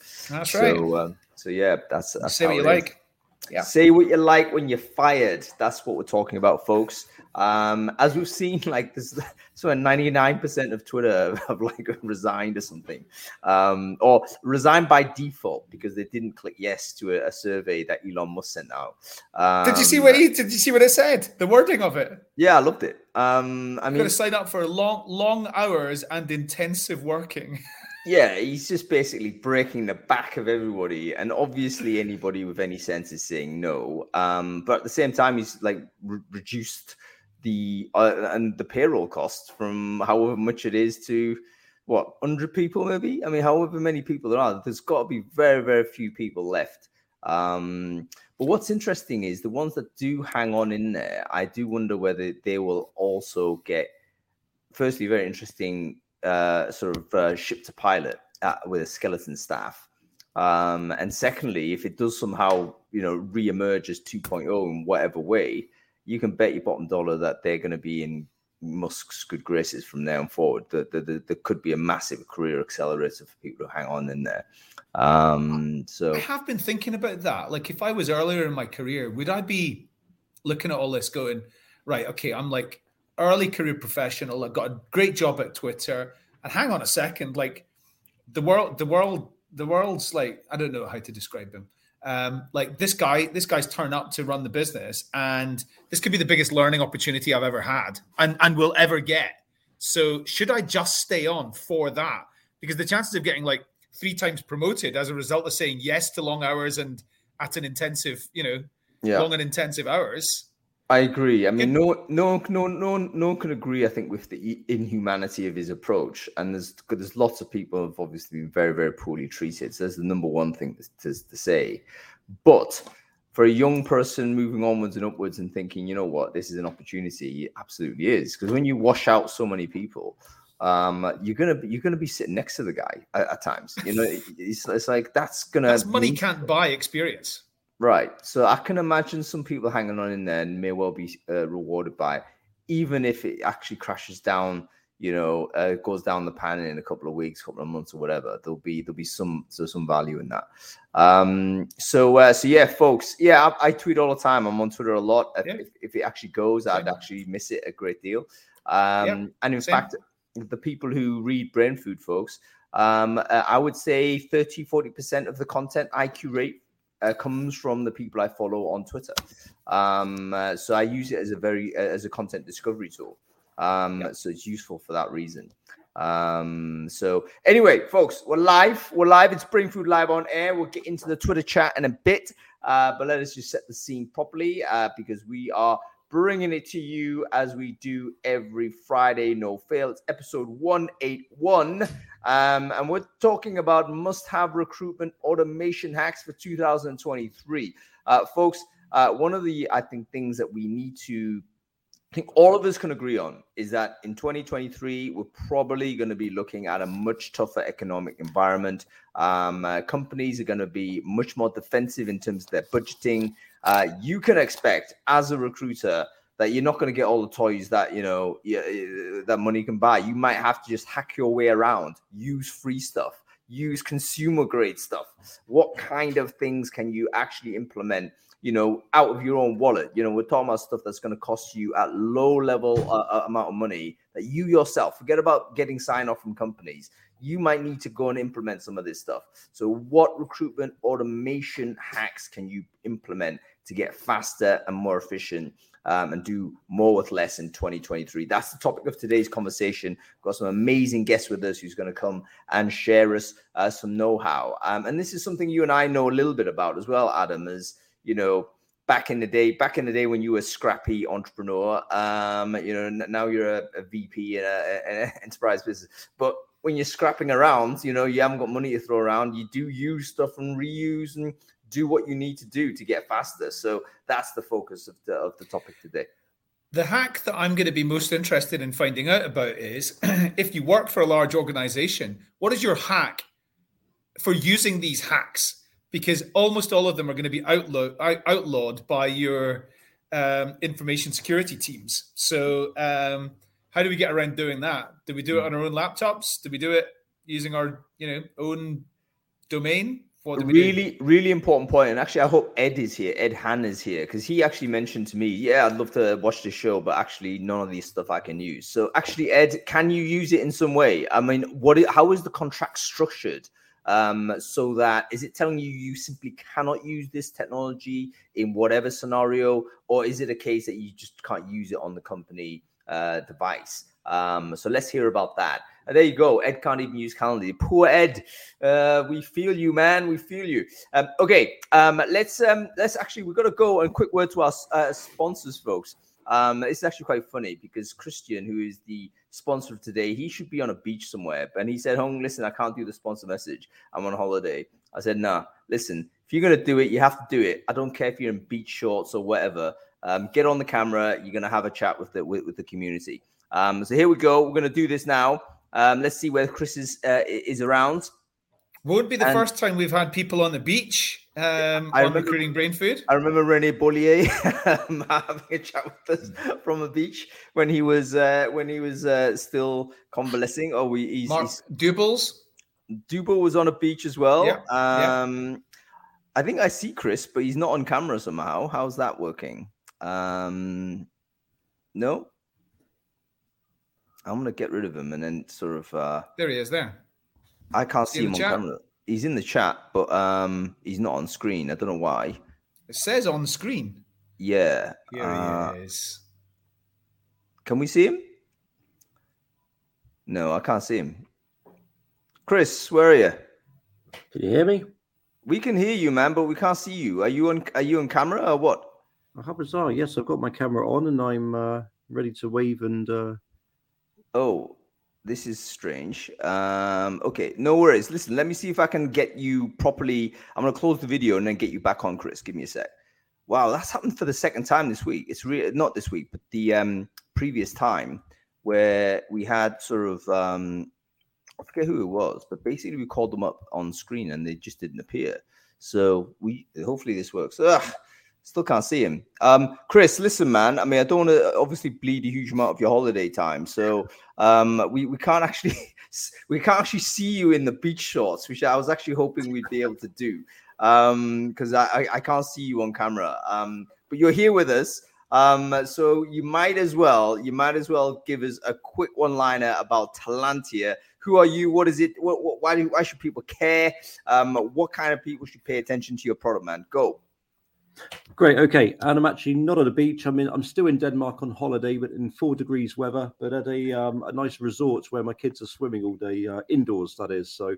So that's so, right. Um, so yeah, that's, that's say what you like. Yeah. Say what you like when you're fired. That's what we're talking about, folks. Um, as we've seen, like this, so 99% of Twitter have like resigned or something, um, or resigned by default because they didn't click yes to a, a survey that Elon Musk sent out. Um, did you see what he? Did you see what it said? The wording of it. Yeah, I loved it. Um, I mean, going to sign up for long, long hours and intensive working. Yeah, he's just basically breaking the back of everybody, and obviously anybody with any sense is saying no. Um, but at the same time, he's like re- reduced the uh, and the payroll costs from however much it is to what hundred people maybe. I mean, however many people there are, there's got to be very very few people left. Um, but what's interesting is the ones that do hang on in there. I do wonder whether they will also get. Firstly, very interesting uh, sort of uh, ship to pilot uh, with a skeleton staff. Um, and secondly, if it does somehow, you know, re-emerge as 2.0 in whatever way, you can bet your bottom dollar that they're going to be in Musk's good graces from there on forward. There, there could be a massive career accelerator for people to hang on in there. Um, so I have been thinking about that. Like, if I was earlier in my career, would I be looking at all this going, right, okay, I'm like early career professional. I got a great job at Twitter. And hang on a second, like the world, the world, the world's like I don't know how to describe him. Um, like this guy, this guy's turned up to run the business, and this could be the biggest learning opportunity I've ever had, and and will ever get. So should I just stay on for that? Because the chances of getting like three times promoted as a result of saying yes to long hours and at an intensive, you know, yeah. long and intensive hours I agree. I mean, no, no, no, no, no one can agree. I think with the inhumanity of his approach, and there's there's lots of people have obviously been very, very poorly treated. So that's the number one thing to, to say. But for a young person moving onwards and upwards and thinking, you know what, this is an opportunity, it absolutely is. Because when you wash out so many people, um, you're gonna you're gonna be sitting next to the guy at, at times. You know, it's, it's like that's gonna that's money can't buy experience. Right. So I can imagine some people hanging on in there and may well be uh, rewarded by, it, even if it actually crashes down. You know, uh, goes down the pan in a couple of weeks, couple of months, or whatever. There'll be there'll be some so some value in that. Um, so uh, so yeah, folks. Yeah, I, I, tweet all the time. I'm on Twitter a lot. Yeah. If, if, it actually goes, I'd actually miss it a great deal. Um, yeah. And in Same. fact, the people who read Brainfood, folks, um, uh, I would say 30, 40% of the content I curate uh, comes from the people I follow on Twitter. Um, uh, so I use it as a very uh, as a content discovery tool. Um, yep. So it's useful for that reason. Um, so anyway, folks, we're live. We're live. It's Brainfood Live on air. We'll get into the Twitter chat in a bit, uh, but let us just set the scene properly uh, because we are bringing it to you as we do every Friday. No fail. It's episode 181. Um, and we're talking about must have recruitment automation hacks for 2023. Uh, folks, uh, one of the, I think, things that we need to I think all of us can agree on is that in 2023, we're probably going to be looking at a much tougher economic environment. Um, uh, companies are going to be much more defensive in terms of their budgeting. Uh, you can expect, as a recruiter, that you're not going to get all the toys that you know that money can buy. You might have to just hack your way around, use free stuff, use consumer grade stuff. What kind of things can you actually implement? You know, out of your own wallet. You know, we're talking about stuff that's going to cost you at low level uh, uh, amount of money that you yourself forget about getting sign off from companies. You might need to go and implement some of this stuff. So, what recruitment automation hacks can you implement to get faster and more efficient? um, and do more with less in 2023. That's the topic of today's conversation. We've got some amazing guests with us who's going to come and share us uh, some know-how. Um, and this is something you and I know a little bit about as well, Adam. As you know, back in the day, back in the day when you were a scrappy entrepreneur, um, you know, now you're a, a VP in an enterprise business, but when you're scrapping around, you know, you haven't got money to throw around. You do use stuff and reuse and do what you need to do to get faster. So that's the focus of the of the topic today. The hack that I'm going to be most interested in finding out about is if you work for a large organization, what is your hack for using these hacks? Because almost all of them are going to be outlawed, outlawed by your um, information security teams. So, um, how do we get around doing that? Do we do it hmm. on our own laptops? Do we do it using our, you know, own domain? Really, really important point. And actually, I hope Ed is here. Ed Han is here because he actually mentioned to me, "Yeah, I'd love to watch the show, but actually, none of these stuff I can use." So, actually, Ed, can you use it in some way? I mean, what? Is, how is the contract structured? Um, so that is it telling you you simply cannot use this technology in whatever scenario, or is it a case that you just can't use it on the company uh, device? Um, so let's hear about that. There you go. Ed can't even use Calendly. Poor Ed. Uh, we feel you, man. We feel you. Um, okay. Um, let's um, let's actually we've got to go and quick word to our uh, sponsors, folks. Um, it's actually quite funny because Christian, who is the sponsor of today, he should be on a beach somewhere. And he said, Hung, listen, I can't do the sponsor message. I'm on holiday. I said, nah, listen, if you're gonna do it, you have to do it. I don't care if you're in beach shorts or whatever. Um, get on the camera. You're gonna have a chat with the with, with the community. Um, so here we go. We're gonna do this now. Um, let's see whether Chris is uh, is around. Would be the and, first time we've had people on the beach um, I on remember, recruiting Brainfood. I remember Rene Bollier um, having a chat with us from a beach when he was uh, when he was uh, still convalescing. Oh, we he's, Mark he's, Dubles. Duble was on a beach as well. Yeah, um, yeah. I think I see Chris, but he's not on camera somehow. How's that working? Um, no, I'm gonna get rid of him and then sort of. uh There he is. There. I can't see him on chat? camera. He's in the chat, but um he's not on screen. I don't know why. It says on screen. Yeah. Here uh, he is. Can we see him? No, I can't see him. Chris, where are you? Can you hear me? We can hear you, man, but we can't see you. Are you on? Are you on camera or what? How bizarre! Yes, I've got my camera on and I'm uh, ready to wave and uh, Oh, this is strange. Um, okay, no worries. Listen, let me see if I can get you properly. I'm gonna close the video and then get you back on, Chris. Give me a sec. Wow, that's happened for the second time this week. It's really not this week, but the um, previous time where we had sort of um, I forget who it was, but basically we called them up on screen and they just didn't appear. So we hopefully this works. Ugh. Still can't see him. Um, Chris, listen, man. I mean, I don't want to obviously bleed a huge amount of your holiday time, so um, we we can't actually we can't actually see you in the beach shorts, which I was actually hoping we'd be able to do because um, I, I can't see you on camera. Um, but you're here with us, um, so you might as well you might as well give us a quick one liner about Talentiir. Who are you? What is it? What, what, why do why should people care? Um, what kind of people should pay attention to your product, man? Go. Great. Okay. And I'm actually not at a beach. I mean, I'm still in Denmark on holiday, but in four degrees weather, but at a, um, a nice resort where my kids are swimming all day, uh, indoors, that is. So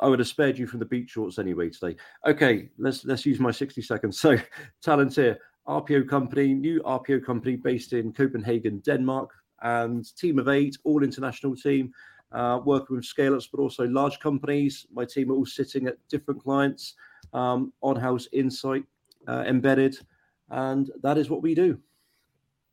I would have spared you from the beach shorts anyway today. Okay. Let's, let's use my 60 seconds. So, Talentiir, RPO company, new RPO company based in Copenhagen, Denmark, and team of eight, all international team. Uh, working with scale ups, but also large companies. My team are all sitting at different clients, um, on house insight uh, embedded, and that is what we do.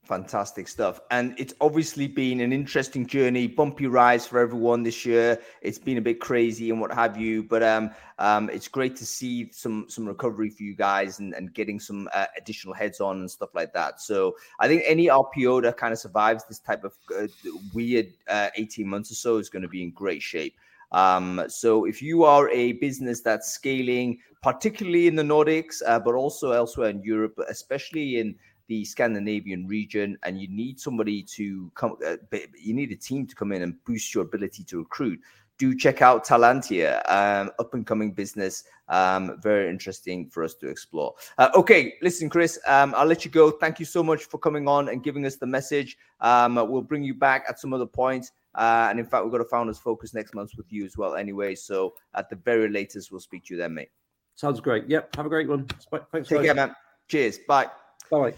Fantastic stuff. And it's obviously been an interesting journey, bumpy rise for everyone this year. It's been a bit crazy and what have you, but um, um, it's great to see some some recovery for you guys and, and getting some uh, additional heads on and stuff like that. So I think any RPO that kind of survives this type of uh, weird uh, 18 months or so is going to be in great shape. Um, so if you are a business that's scaling, particularly in the Nordics, uh, but also elsewhere in Europe, especially in the Scandinavian region, and you need somebody to come, uh, you need a team to come in and boost your ability to recruit. Do check out Talentiir, um, up and coming business. Um, very interesting for us to explore. Uh, okay, listen, Chris, um, I'll let you go. Thank you so much for coming on and giving us the message. Um, we'll bring you back at some other point. Uh, and in fact, we've got a founders focus next month with you as well, anyway. So at the very latest, we'll speak to you then, mate. Sounds great. Yep. Have a great one. Thanks. Take care, man. Cheers. Bye. Bye.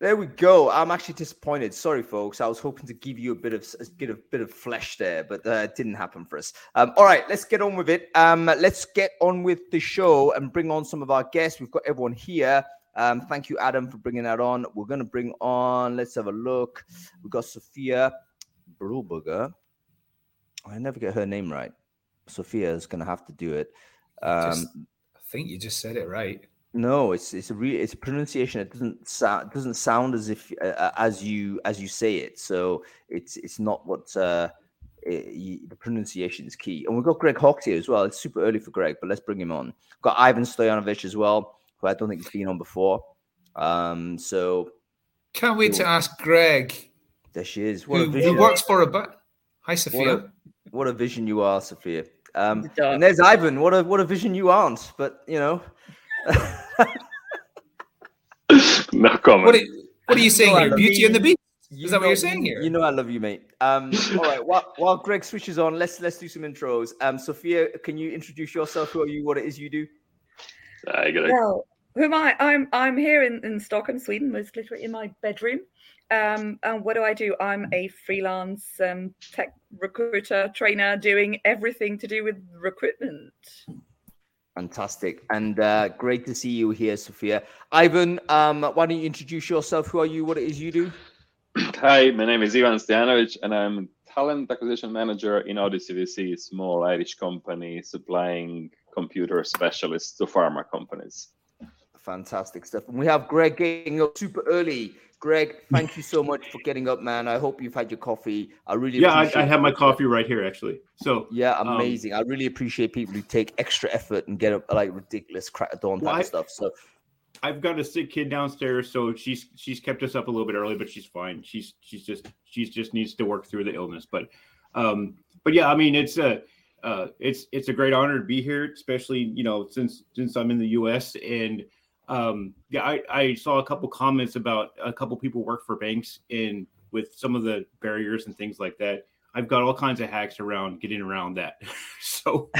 There we go. I'm actually disappointed. Sorry, folks. I was hoping to give you a bit of a bit of flesh there, but uh, it didn't happen for us. Um, all right, let's get on with it. Um, let's get on with the show and bring on some of our guests. We've got everyone here. Um, thank you, Adam, for bringing that on. We're going to bring on. Let's have a look. We've got Sofia. Brulberger. I never get her name right. Sofia is going to have to do it. Um, just, I think you just said it right. No, it's it's a re- it's a pronunciation. It doesn't sound doesn't sound as if uh, uh, as you as you say it. So it's it's not what uh, it, the pronunciation is key. And we've got Greg Hawkes here as well. It's super early for Greg, but let's bring him on. We've got Ivan Stojanovic as well, who I don't think he's been on before. Um, so can't wait to ask Greg. There she is. What who, who works for a bit. Hi, Sofia. What a, what a, vision you are, Sofia. Um, and there's Ivan. What a what a vision you aren't. But you know. no comment. What are, what are you saying here? Beauty and the Beast. You Is that know, what you're saying here? You know I love you, mate. Um, all right. While, while Greg switches on, let's let's do some intros. Um, Sofia, can you introduce yourself? Who are you? What it is you do? I got Well, who am I? I'm I'm here in, in Stockholm, Sweden, most literally in my bedroom. Um, and what do I do? I'm a freelance um, tech recruiter, trainer, doing everything to do with recruitment. Fantastic. And uh, great to see you here, Sofia. Ivan, um, why don't you introduce yourself? Who are you? What it is you do? Hi, my name is Ivan Stojanovic, and I'm talent acquisition manager in Odyssey VC, a small Irish company supplying computer specialists to pharma companies. Fantastic stuff. And we have Greg getting up super early. Greg, thank you so much for getting up, man. I hope you've had your coffee. I really yeah, I, I, have my coffee right here actually. So yeah, um, amazing. Um, I really appreciate people who take extra effort and get up like ridiculous crack of dawn well, stuff. So I've got a sick kid downstairs, so she's she's kept us up a little bit early, but she's fine. She's she's just she's just needs to work through the illness. But um, but yeah, I mean it's a uh, it's it's a great honor to be here, especially you know since since I'm in the U.S. and um, yeah, I, I saw a couple comments about a couple people work for banks and with some of the barriers and things like that. I've got all kinds of hacks around getting around that. so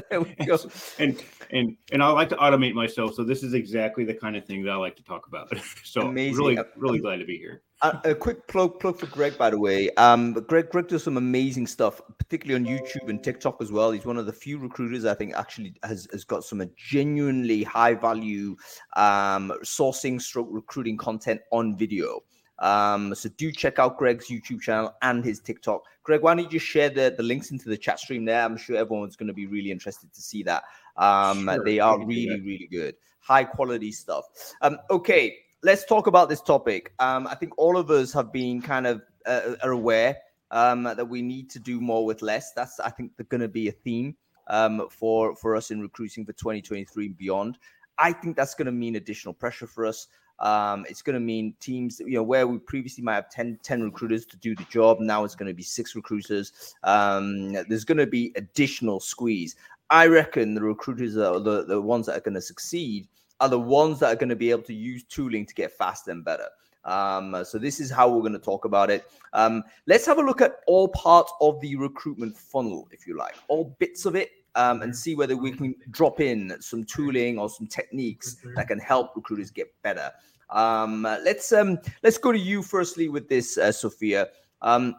yeah. and and and I like to automate myself. So this is exactly the kind of thing that I like to talk about. so Amazing. really, really glad to be here. Uh, a quick plug plug for Greg, by the way. Um, Greg Greg does some amazing stuff, particularly on YouTube and TikTok as well. He's one of the few recruiters I think actually has, has got some genuinely high value um, sourcing stroke recruiting content on video. Um, so do check out Greg's YouTube channel and his TikTok. Greg, why don't you just share the, the links into the chat stream there? I'm sure everyone's going to be really interested to see that. Um, sure. They are really, really good. High quality stuff. Um, okay, let's talk about this topic. Um, I think all of us have been kind of uh, are aware um, that we need to do more with less. That's I think going to be a theme um, for for us in recruiting for 2023 and beyond. I think that's going to mean additional pressure for us. Um, it's going to mean teams, you know, where we previously might have 10, 10 recruiters to do the job. Now it's going to be six recruiters. Um, there's going to be additional squeeze. I reckon the recruiters are the, the ones that are going to succeed are the ones that are going to be able to use tooling to get faster and better. Um, so this is how we're going to talk about it. Um, let's have a look at all parts of the recruitment funnel, if you like, all bits of it, um, and see whether we can drop in some tooling or some techniques that can help recruiters get better. Um, let's um, let's go to you firstly with this, uh, Sofia. Um,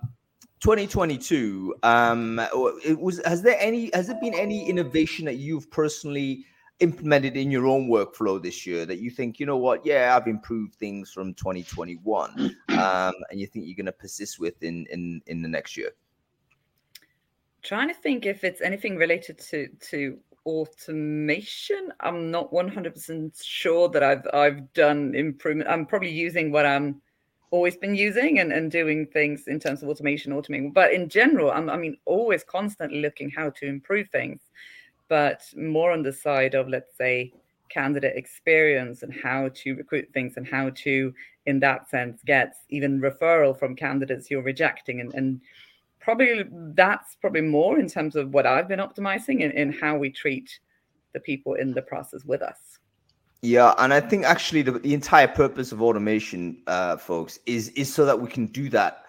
2022. Um, it was. Has there any? Has there been any innovation that you've personally implemented in your own workflow this year that you think, you know what, yeah, I've improved things from 2021, um, and you think you're going to persist with in in in the next year? Trying to think if it's anything related to to automation. I'm not 100% sure that I've I've done improvement. I'm probably using what I'm always been using and, and doing things in terms of automation, automating. But in general, I'm, I mean, always constantly looking how to improve things but more on the side of, let's say, candidate experience and how to recruit things and how to, in that sense, get even referral from candidates you're rejecting. And, and probably that's probably more in terms of what I've been optimizing in, in how we treat the people in the process with us. Yeah, and I think actually the, the entire purpose of automation, uh, folks, is is so that we can do that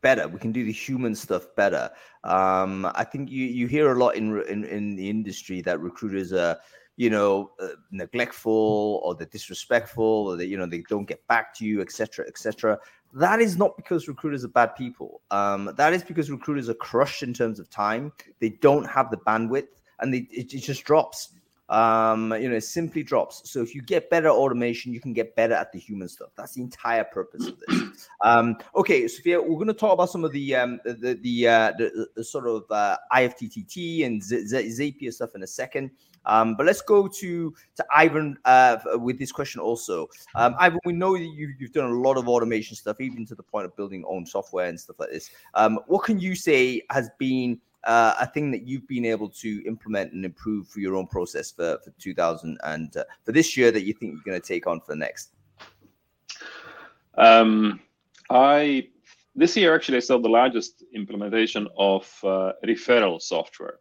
better. We can do the human stuff better. Um, I think you you hear a lot in in, in the industry that recruiters are you know uh, neglectful or they're disrespectful or they you know they don't get back to you etc etc that is not because recruiters are bad people. Um, that is because recruiters are crushed in terms of time. They don't have the bandwidth and they, it, it just drops Um, you know, it simply drops. So if you get better automation, you can get better at the human stuff. That's the entire purpose of this. Um, okay, Sofia, we're going to talk about some of the um, the the, uh, the, the sort of uh, IFTTT and Z- Z- Zapier stuff in a second. Um, but let's go to to Ivan uh, with this question also. Um, Ivan, we know that you, you've done a lot of automation stuff, even to the point of building own software and stuff like this. Um, what can you say has been uh, a thing that you've been able to implement and improve for your own process for, for 2000 and uh, for this year that you think you're going to take on for the next? Um, I this year actually I saw the largest implementation of uh, referral software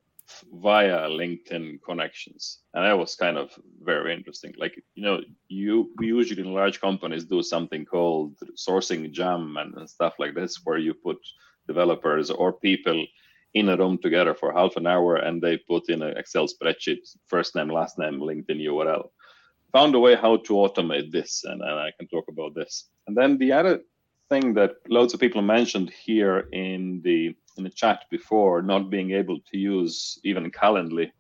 via LinkedIn connections, and that was kind of very interesting. Like you know, you we usually in large companies do something called sourcing jam and, and stuff like this, where you put developers or people in a room together for half an hour and they put in an Excel spreadsheet, first name, last name, LinkedIn URL. Found a way how to automate this, and, and I can talk about this. And then the other thing that loads of people mentioned here in the in the chat before, not being able to use even Calendly,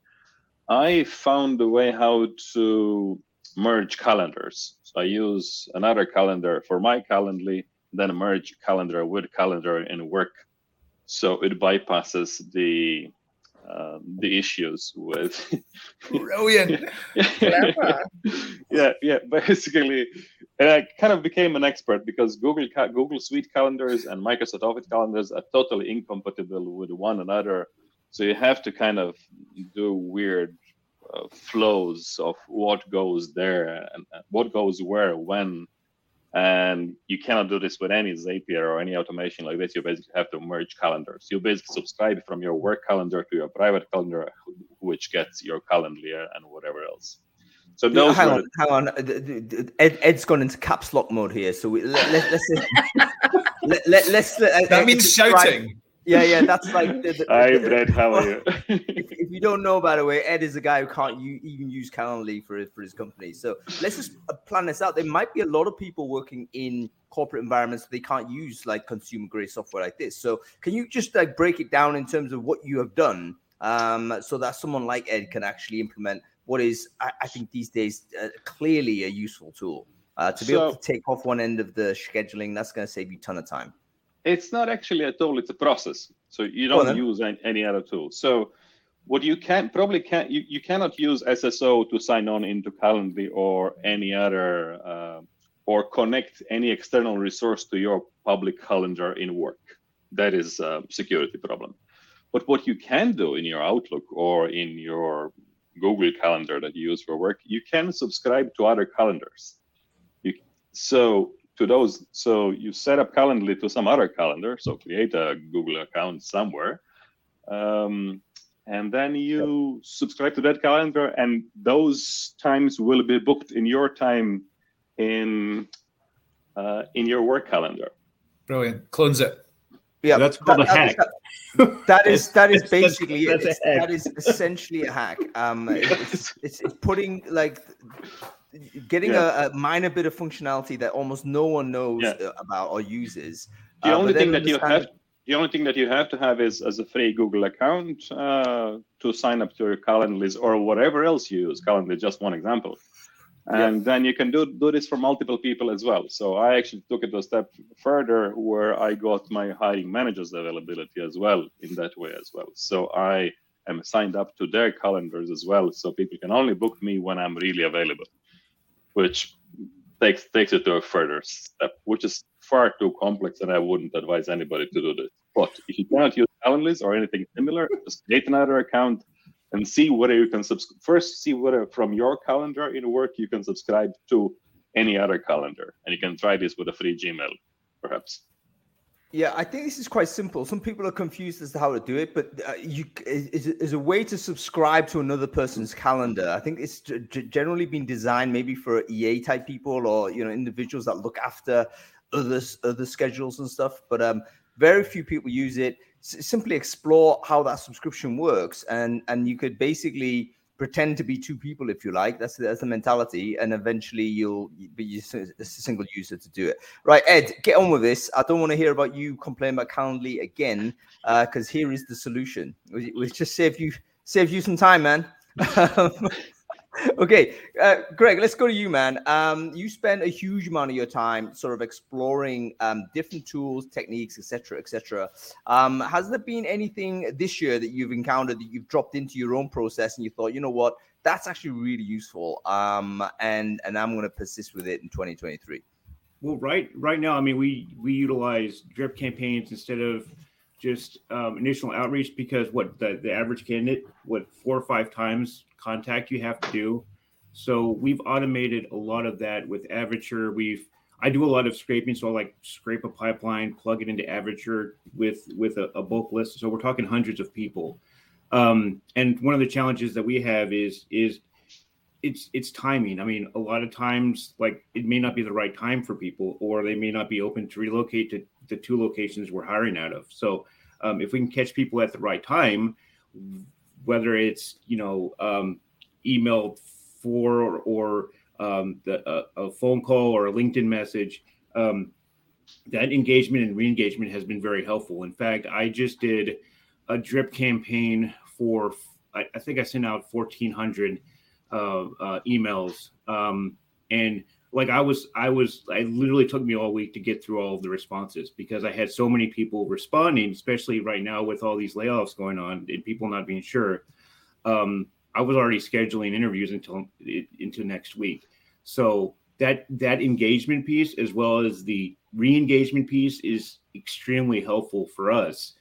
I found a way how to merge calendars. So I use another calendar for my Calendly, then merge calendar with calendar in work so it bypasses the um, the issues with brilliant. Yeah yeah basically and i kind of became an expert because google google suite calendars and microsoft office calendars are totally incompatible with one another. So you have to kind of do weird uh, flows of what goes there and what goes where when and you cannot do this with any Zapier or any automation like this. You basically have to merge calendars. You basically subscribe from your work calendar to your private calendar, which gets your calendar and whatever else. So those hang on, the... hang on. Ed, Ed's gone into caps lock mode here. So we, let, let, let's let, let, let's let, that means shouting. Yeah, yeah, that's like. The, the, Hi, Brett. How are you? if, if, you don't know, by the way, Ed is a guy who can't u- even use Calendly for for his company. So let's just uh, plan this out. There might be a lot of people working in corporate environments they can't use like consumer grade software like this. So can you just like break it down in terms of what you have done, um, so that someone like Ed can actually implement what is, I, I think, these days uh, clearly a useful tool. Uh, to be so, able to take off one end of the scheduling, that's going to save you a ton of time. It's not actually a tool; it's a process. So you don't use any, any other tool. So what you can probably can't you, you cannot use SSO to sign on into Calendly or any other uh, or connect any external resource to your public calendar in work. That is a security problem. But what you can do in your Outlook or in your Google Calendar that you use for work, you can subscribe to other calendars. You, so to those. So you set up Calendly to some other calendar. So create a Google account somewhere. Um, and then you yep. subscribe to that calendar, and those times will be booked in your time in uh, in your work calendar. Brilliant. Clones it. Yeah, that's called that, a hack. That, that is that is basically that's, that's that is essentially a hack. Um, it's, it's, it's putting like getting yeah. a, a, minor bit of functionality that almost no one knows yeah. Uh, about or uses. The uh, only thing that you have the only thing that you have to have is as a free Google account uh, to sign up to your Calendly or whatever else you use. Calendly is just one example. And yeah. then you can do, do this for multiple people as well. So I actually took it a step further where I got my hiring managers availability as well in that way as well. So I am signed up to their calendars as well. So people can only book me when I'm really available which takes takes it to a further step, which is far too complex, and I wouldn't advise anybody to do this. But if you cannot use Calendly or anything similar, just create another account and see whether you can subscribe. First, see whether from your calendar in work you can subscribe to any other calendar, and you can try this with a free Gmail, perhaps. Yeah, I think this is quite simple. Some people are confused as to how to do it, but uh, you is, a way to subscribe to another person's calendar. I think it's g- generally been designed maybe for EA type people or you know individuals that look after others other schedules and stuff. But um, very few people use it. S- simply explore how that subscription works, and and you could basically pretend to be two people if you like. That's that's the mentality and eventually you'll be a single user to do it. Right ed get on with this. I don't want to hear about you complaining about calendly again because uh, here is the solution. We, we just save you save you some time man okay, uh, Greg, let's go to you, man. Um, you spend a huge amount of your time sort of exploring um, different tools, techniques, etc., etc. Um, has there been anything this year that you've encountered that you've dropped into your own process and you thought, you know what, that's actually really useful, um, and and I'm going to persist with it in 2023? Well, right right now, I mean, we we utilize drip campaigns instead of just um, initial outreach because what the, the average candidate what four or five times contact you have to do so we've automated a lot of that with Avature. We've I do a lot of scraping, so I like scrape a pipeline, plug it into Avature with with a, a bulk list. So we're talking hundreds of people. Um, and one of the challenges that we have is is it's it's timing. I mean, a lot of times, like it may not be the right time for people, or they may not be open to relocate to the two locations we're hiring out of. So um, if we can catch people at the right time, whether it's you know um, emailed for or, or um, the, a, a, phone call or a LinkedIn message, um, that engagement and re-engagement has been very helpful. In fact, I just did a drip campaign for I, I think I sent out 1,400 uh, uh, emails, um, and like I was, I was, I literally took me all week to get through all of the responses because I had so many people responding, especially right now with all these layoffs going on and people not being sure. Um, I was already scheduling interviews until into next week. So that that engagement piece, as well as the re-engagement piece, is extremely helpful for us.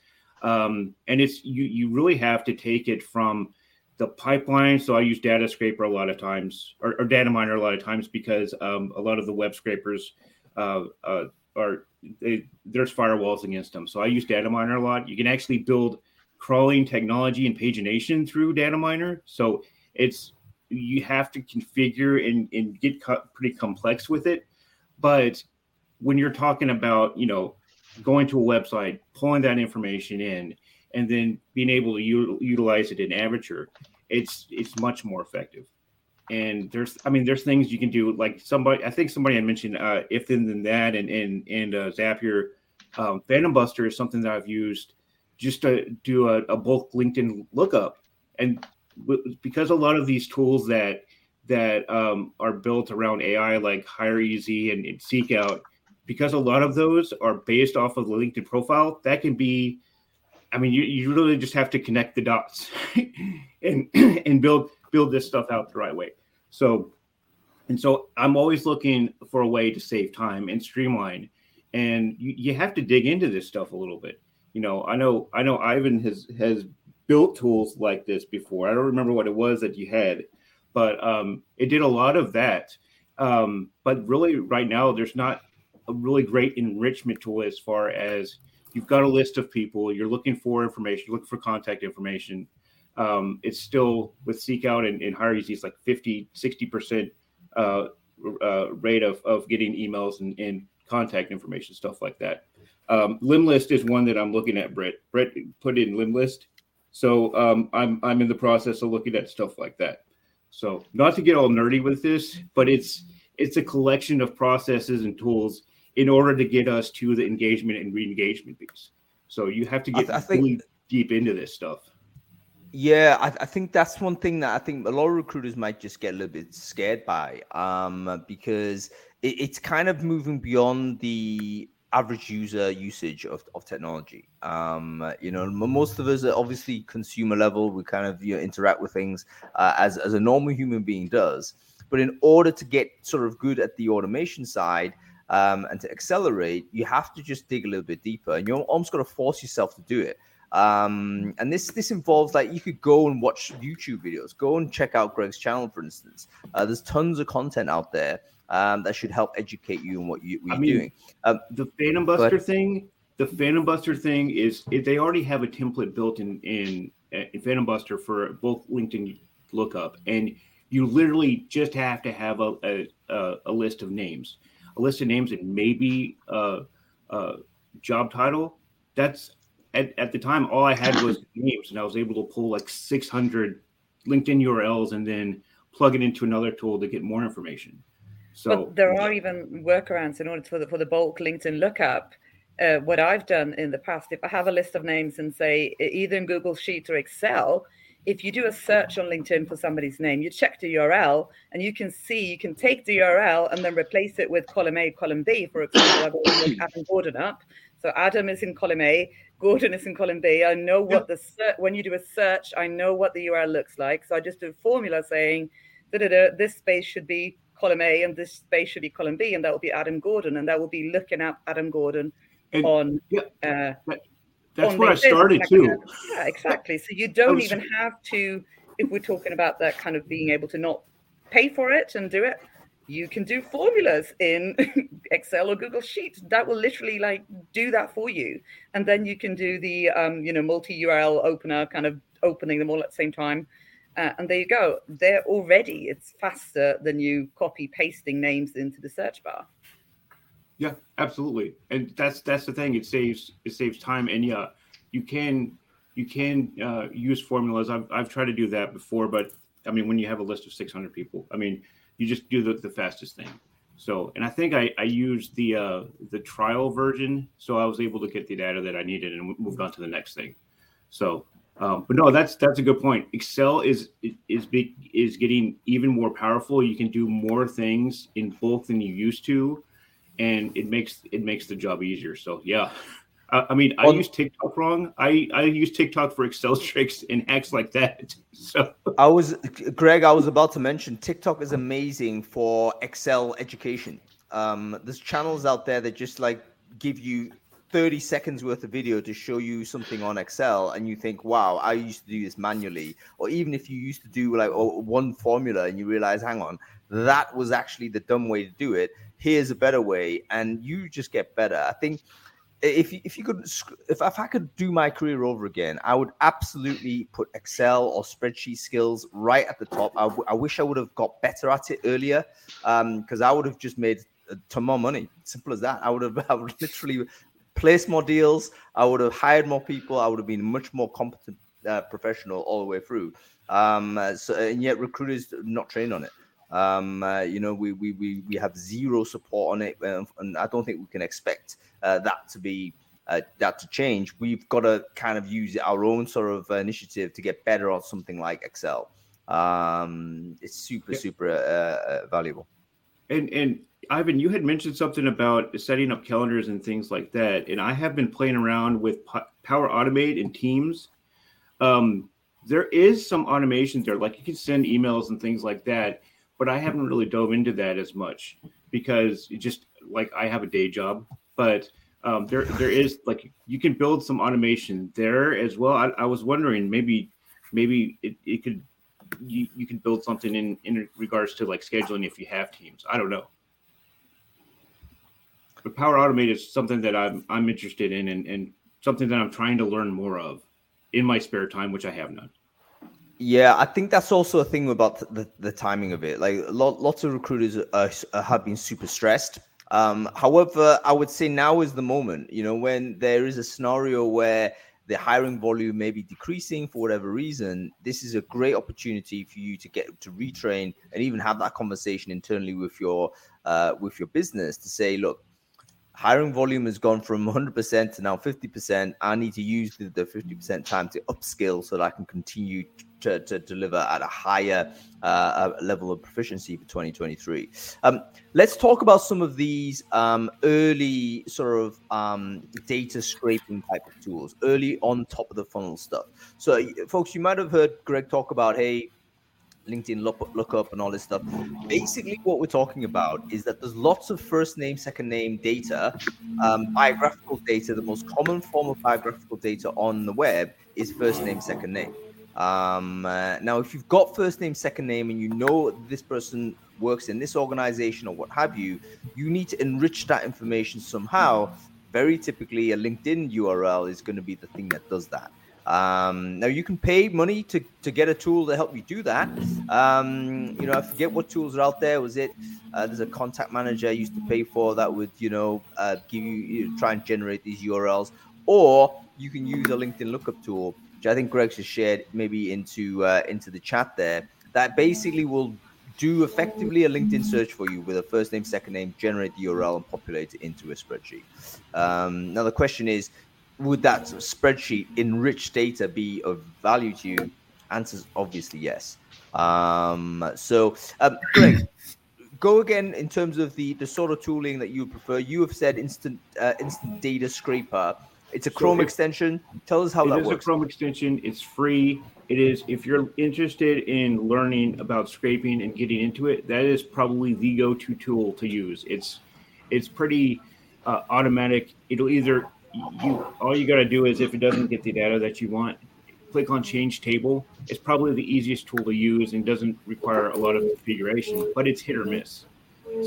Um, and it's you you really have to take it from the pipeline. So I use Data Scraper a lot of times, or, or Data Miner a lot of times, because um, a lot of the web scrapers uh, uh, are they, there's firewalls against them. So I use Data Miner a lot. You can actually build crawling technology and pagination through Data Miner. So it's you have to configure and, and get co- pretty complex with it. But when you're talking about, you know, going to a website, pulling that information in, and then being able to u- utilize it in Avature, it's it's much more effective. And there's, I mean, there's things you can do. Like somebody, I think somebody had mentioned uh, if then then that, and and and uh, Zapier, um, PhantomBuster is something that I've used just to do a, a bulk LinkedIn lookup. And because a lot of these tools that that um, are built around AI, like hireEZ and, and SeekOut, because a lot of those are based off of the LinkedIn profile, that can be, I mean, you, you really just have to connect the dots and and build build this stuff out the right way. So, and so I'm always looking for a way to save time and streamline. And you, you have to dig into this stuff a little bit you know, I know I know Ivan has has built tools like this before. I don't remember what it was that you had, but um, it did a lot of that. Um, but really, right now, there's not a really great enrichment tool as far as you've got a list of people, you're looking for information, you're looking for contact information. Um, it's still with SeekOut and, and hireEZ, it's like 50, 60% uh, uh, rate of, of getting emails and, and contact information, stuff like that. Um, lemlist is one that I'm looking at. Brett Brett put in lemlist, so um, I'm I'm in the process of looking at stuff like that. So not to get all nerdy with this, but it's it's a collection of processes and tools in order to get us to the engagement and re-engagement piece. So you have to get I th- I think, really deep into this stuff. Yeah, I, I, think that's one thing that I think a lot of recruiters might just get a little bit scared by, um, because it, it's kind of moving beyond the average user usage of, of technology. Um, you know, most of us are obviously consumer level. We kind of you know, interact with things uh, as, as a normal human being does. But in order to get sort of good at the automation side um, and to accelerate, you have to just dig a little bit deeper, and you're almost got to force yourself to do it. Um, and this this involves like you could go and watch YouTube videos, go and check out Greg's channel, for instance. Uh, there's tons of content out there um, that should help educate you in what, you, are mean, doing. Um, the PhantomBuster thing, the PhantomBuster thing is they already have a template built in in, in PhantomBuster for both LinkedIn lookup, and you literally just have to have a, a, a list of names, a list of names, and maybe a, a job title. That's at, at the time all I had was names, and I was able to pull like 600 LinkedIn URLs and then plug it into another tool to get more information. So but there are even workarounds in order for the for the bulk LinkedIn lookup. Uh, what I've done in the past, if I have a list of names and say either in Google Sheets or Excel, if you do a search on LinkedIn for somebody's name, you check the URL and you can see, you can take the URL and then replace it with column A, column B. For example, I've Adam Gordon up. So Adam is in column A, Gordon is in column B. I know what the search, when you do a search, I know what the URL looks like. So I just do a formula saying, this space should be column A and this space should be column B, and that will be Adam Gordon, and that will be looking at Adam Gordon and, on yeah, uh, that's where I started too. Yeah, exactly. So you don't was... even have to, if we're talking about that kind of being able to not pay for it and do it, you can do formulas in Excel or Google Sheets that will literally like do that for you. And then you can do the, um, you know, multi URL opener kind of opening them all at the same time. Uh, and there you go. They're already, it's faster than you copy pasting names into the search bar. Yeah, absolutely. And that's that's the thing. It saves it saves time, and yeah, you can you can uh, use formulas. I've I've tried to do that before, but I mean, when you have a list of 600 people, I mean, you just do the, the fastest thing. So, and I think I, I used the uh, the trial version, so I was able to get the data that I needed and moved on to the next thing. So, um, but no, that's that's a good point. Excel is is big is getting even more powerful. You can do more things in bulk than you used to, and it makes it makes the job easier. So yeah, I, I mean I use TikTok wrong. I I use TikTok for Excel tricks and hacks like that. So I was Greg. I was about to mention TikTok is amazing for Excel education. Um, there's channels out there that just like give you 30 seconds worth of video to show you something on Excel and you think, wow, I used to do this manually. Or even if you used to do like one formula and you realize, hang on, that was actually the dumb way to do it here's a better way, and you just get better. I think if if you could if, if I could do my career over again, I would absolutely put Excel or spreadsheet skills right at the top. I, w- I wish I would have got better at it earlier because um, I would have just made a ton more money. Simple as that. I would have I would literally placed more deals. I would have hired more people. I would have been much more competent uh, professional all the way through. Um, so and yet recruiters not trained on it. Um, uh, you know, we, we we we have zero support on it, um, and I don't think we can expect uh, that to be uh, that to change. We've got to kind of use our own sort of initiative to get better on something like Excel. Um, it's super super uh, uh, valuable. And and Ivan, you had mentioned something about setting up calendars and things like that, and I have been playing around with Power Automate and Teams. Um, there is some automation there, like you can send emails and things like that but I haven't really dove into that as much because it just like I have a day job, but um, there there is like you can build some automation there as well. I, I was wondering maybe maybe it, it could you, you could build something in in regards to like scheduling if you have teams. I don't know. But Power Automate is something that I'm I'm interested in and, and something that I'm trying to learn more of in my spare time, which I have none. Yeah, I think that's also a thing about the, the timing of it. Like lot, lots of recruiters are, have been super stressed. Um, however, I would say now is the moment, you know, when there is a scenario where the hiring volume may be decreasing for whatever reason, this is a great opportunity for you to get to retrain and even have that conversation internally with your uh, with your business to say, look, hiring volume has gone from 100% to now 50%. I need to use the, the 50% time to upskill so that I can continue to, to deliver at a higher uh, level of proficiency for 2023. Um, let's talk about some of these um, early sort of um, data scraping type of tools, early on top of the funnel stuff. So, folks, you might have heard Greg talk about, hey, LinkedIn look, lookup and all this stuff. Basically, what we're talking about is that there's lots of first name, second name data, um, biographical data. The most common form of biographical data on the web is first name, second name. Um, uh, now, if you've got first name, second name, and you know this person works in this organization or what have you, you need to enrich that information somehow. Very typically, a LinkedIn URL is going to be the thing that does that. Um, now you can pay money to, to get a tool to help you do that. Um, you know, I forget what tools are out there. Was it uh, there's a contact manager I used to pay for that would you know uh, give you, you know, try and generate these URLs, or you can use a LinkedIn lookup tool, which I think Greg has shared maybe into uh, into the chat there. That basically will do effectively a LinkedIn search for you with a first name, second name, generate the URL, and populate it into a spreadsheet. Um, now the question is, would that spreadsheet enriched data be of value to you? Answer's obviously yes. Um, so, um, Greg, go again in terms of the the sort of tooling that you prefer. You have said instant uh, instant data scraper. It's a So Chrome extension. Tell us how It that is a. Chrome extension. It's free. It is if you're interested in learning about scraping and getting into it, that is probably the go-to tool to use. It's it's pretty uh, automatic. It'll either you all you got to do is if it doesn't get the data that you want, click on change table. It's probably the easiest tool to use and doesn't require a lot of configuration, but it's hit or miss.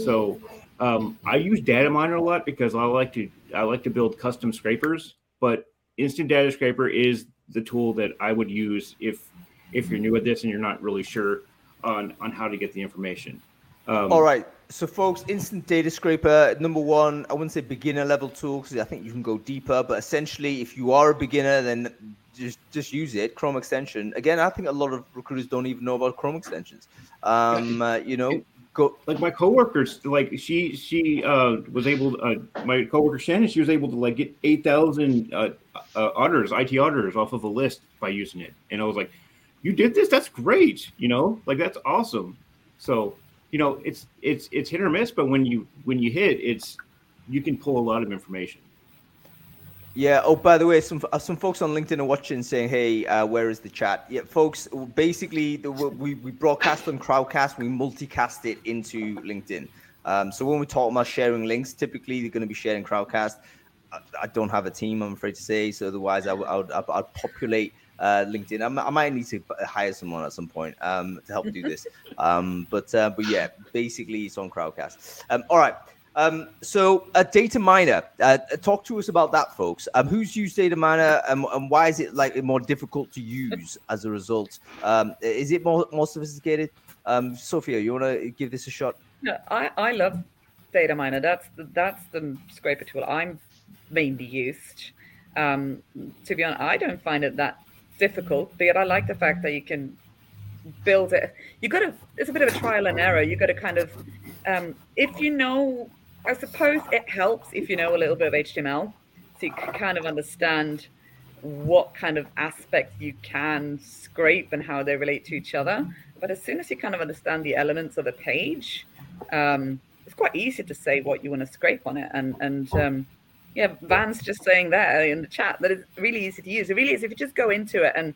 So um, I use data miner a lot because I like to I like to build custom scrapers, but instant data scraper is the tool that I would use if if you're new at this and you're not really sure on on how to get the information. Um, All right. So, folks, instant data scraper, number one, I wouldn't say beginner level tool because I think you can go deeper, but essentially, if you are a beginner, then just just use it. Chrome extension. Again, I think a lot of recruiters don't even know about Chrome extensions. Um, uh, you know, go. like my coworkers, like she she uh, was able. Uh, my coworker Shannon, she was able to like get eight thousand uh, uh, auditors, IT auditors, off of a list by using it, and I was like, "You did this? That's great! You know, like that's awesome." So you know, it's it's it's hit or miss, but when you when you hit, it's you can pull a lot of information. Yeah. Oh, by the way, some uh, some folks on LinkedIn are watching, saying, "Hey, uh, where is the chat?" Yeah, folks. Basically, the, we we broadcast on Crowdcast. We multicast it into LinkedIn. Um, so when we talk about sharing links, typically they're going to be sharing Crowdcast. I, I don't have a team, I'm afraid to say. So otherwise, I would I'd, I'd populate uh, LinkedIn. I, mi- I might need to hire someone at some point um, to help do this. um, but uh, but yeah, basically it's on Crowdcast. Um, all right. Um, so a data miner, uh, talk to us about that, folks. Um, who's used data miner and, and why is it like more difficult to use as a result? Um, is it more more sophisticated? Um, Sofia, you want to give this a shot? No, I, I love data miner. That's the, that's the scraper tool I'm mainly used. Um, to be honest, I don't find it that difficult, but I like the fact that you can build it. You got to. It's a bit of a trial and error. You got to kind of, um, if you know, I suppose it helps if you know a little bit of HTML, so you can kind of understand what kind of aspects you can scrape and how they relate to each other. But as soon as you kind of understand the elements of the page, um, it's quite easy to say what you want to scrape on it. And and um, yeah, Van's just saying there in the chat that it's really easy to use. It really is. If you just go into it and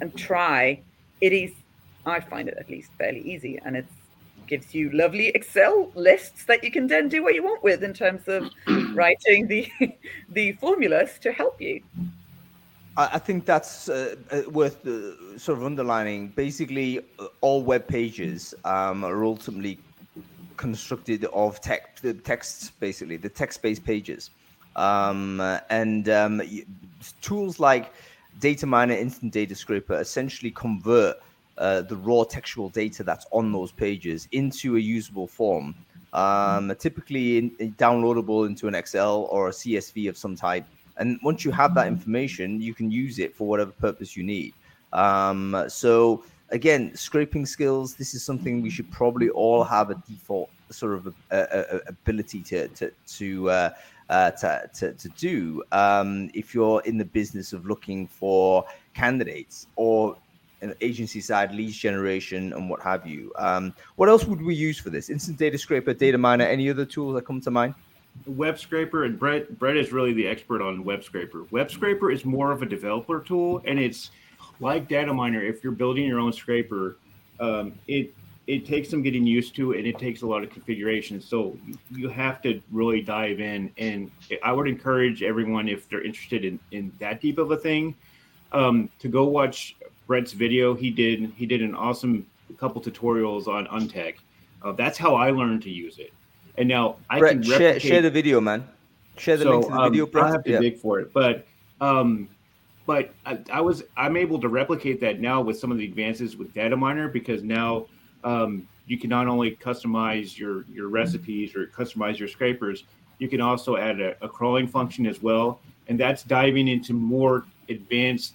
and try, it is. I find it at least fairly easy, and it gives you lovely Excel lists that you can then do what you want with in terms of writing the the formulas to help you. I think that's uh, uh, worth uh, sort of underlining. Basically, uh, all web pages um, are ultimately constructed of text, the texts, basically the text-based pages, um, and um, tools like Data Miner, Instant Data Scraper essentially convert uh, the raw textual data that's on those pages into a usable form, um, typically in downloadable into an Excel or a CSV of some type. And once you have that information, you can use it for whatever purpose you need. Um, so again, scraping skills. This is something we should probably all have a default sort of a, a, a- ability to to to, uh, uh, to to to do um, if you're in the business of looking for candidates or an agency side leads generation and what have you. Um, what else would we use for this? Instant data scraper, data miner, any other tools that come to mind? Web Scraper and Brett Brett is really the expert on Web Scraper. Web Scraper is more of a developer tool, and it's like Data Miner. If you're building your own scraper, um, it it takes some getting used to, and it takes a lot of configuration. So you have to really dive in. And I would encourage everyone, if they're interested in in that deep of a thing, um, to go watch Brett's video. He did he did an awesome couple tutorials on Untech. Uh, that's how I learned to use it. And now I Brett, can share, replicate share the video, man. Share the so link to the um, video, Brett. have to Yeah. dig for it, but um, but I, I was I'm able to replicate that now with some of the advances with Data Miner because now um, you can not only customize your your recipes or customize your scrapers, you can also add a, a crawling function as well, and that's diving into more advanced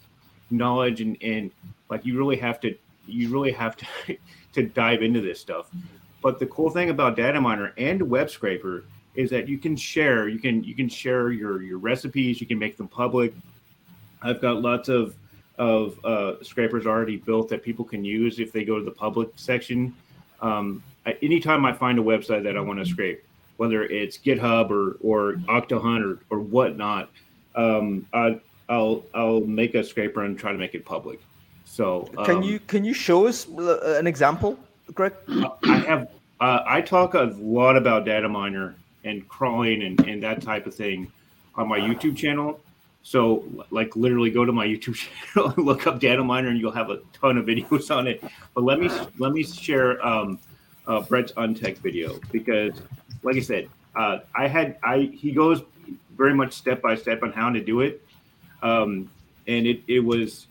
knowledge and and like you really have to you really have to to dive into this stuff. But the cool thing about Data Miner and Web Scraper is that you can share you can you can share your your recipes you can make them public i've got lots of of uh, scrapers already built that people can use if they go to the public section. Um, I, anytime I find a website that I want to scrape, whether it's GitHub or or Octohunt or or whatnot, um, I, I'll I'll make a scraper and try to make it public. So Can um, you can you show us uh, an example, Greg? I have uh, I talk a lot about data miner and crawling and, and that type of thing on my YouTube channel. So like literally go to my YouTube channel and look up data miner and you'll have a ton of videos on it. But let me let me share um, uh, Brett's Untech video because like I said, uh, I had I he goes very much step by step on how to do it. Um, and it, it was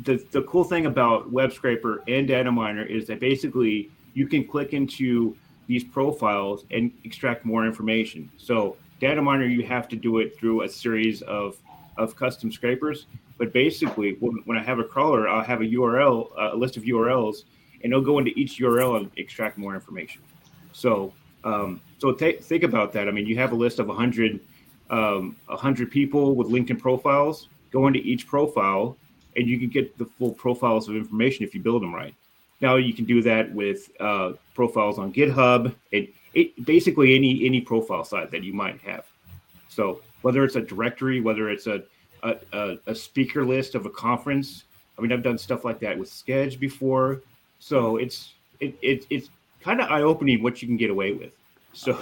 the, the cool thing about web scraper and data miner is that basically you can click into these profiles and extract more information so data miner you have to do it through a series of of custom scrapers but basically when, when i have a crawler i'll have a url a list of urls and it'll go into each url and extract more information so um, so th- think about that i mean you have a list of 100 um, 100 people with linkedin profiles go into each profile and you can get the full profiles of information if you build them right. Now you can do that with uh, profiles on GitHub and it, basically any any profile site that you might have. So whether it's a directory, whether it's a a, a, speaker list of a conference, I mean I've done stuff like that with Sketch before. So it's it, it it's kind of eye opening what you can get away with. So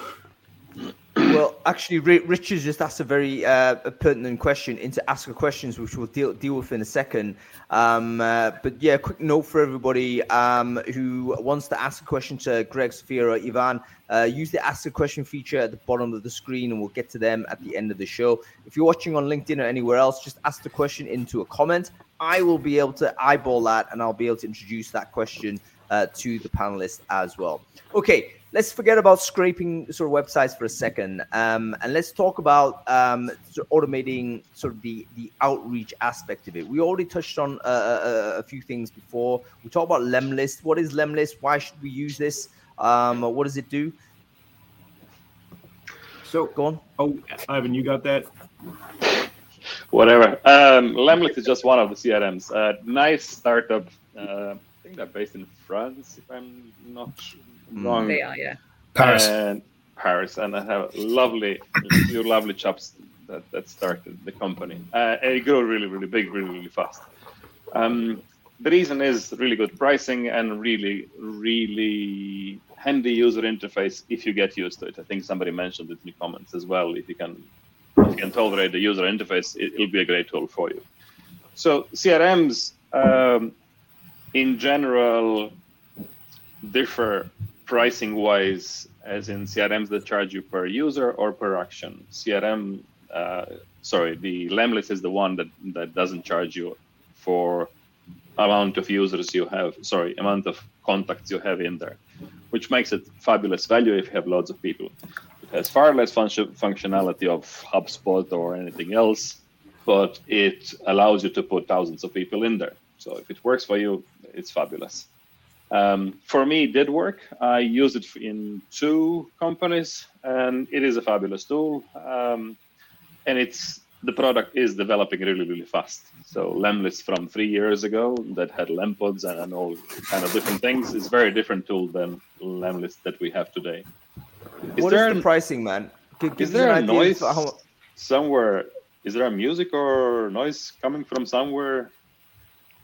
Well, actually, Ri- Richard just asked a very uh, pertinent question into Ask a Questions, which we'll deal, deal with in a second. Um, uh, but yeah, quick note for everybody um, who wants to ask a question to Greg, Sofia, or Ivan. Uh, use the Ask a Question feature at the bottom of the screen, and we'll get to them at the end of the show. If you're watching on LinkedIn or anywhere else, just ask the question into a comment. I will be able to eyeball that, and I'll be able to introduce that question uh, to the panelists as well. Okay, let's forget about scraping sort of websites for a second, um, and let's talk about um, sort of automating sort of the the outreach aspect of it. We already touched on uh, a, a few things before. We talked about Lemlist. What is Lemlist? Why should we use this? Um, what does it do? so Go on. oh Ivan, you got that? Whatever. Um, Lemlist is just one of the CRMs. Uh, nice startup. Uh, I think they're based in France, if I'm not wrong. They are, yeah. Paris. And Paris, and I have lovely, few lovely chaps that, that started the company. Uh, and it grew really, really big, really, really fast. Um, the reason is really good pricing and really, really handy user interface if you get used to it. I think somebody mentioned it in the comments as well. If you can, if you can tolerate the user interface, it, will be a great tool for you. So CRMs, um, in general, differ pricing wise, as in CRMs that charge you per user or per action. CRM, uh, sorry, the Lemlist is the one that, that doesn't charge you for amount of users you have, sorry, amount of contacts you have in there, which makes it fabulous value if you have lots of people. It has far less function, functionality of HubSpot or anything else, but it allows you to put thousands of people in there. So if it works for you, it's fabulous. Um, for me, it did work. I used it in two companies, and it is a fabulous tool. Um, and it's the product is developing really, really fast. So Lemlist from three years ago that had Lempods and, all kind of different things is very different tool than Lemlist that we have today. Is what is the pricing, man? Is there a noise how... somewhere? Is there a music or noise coming from somewhere?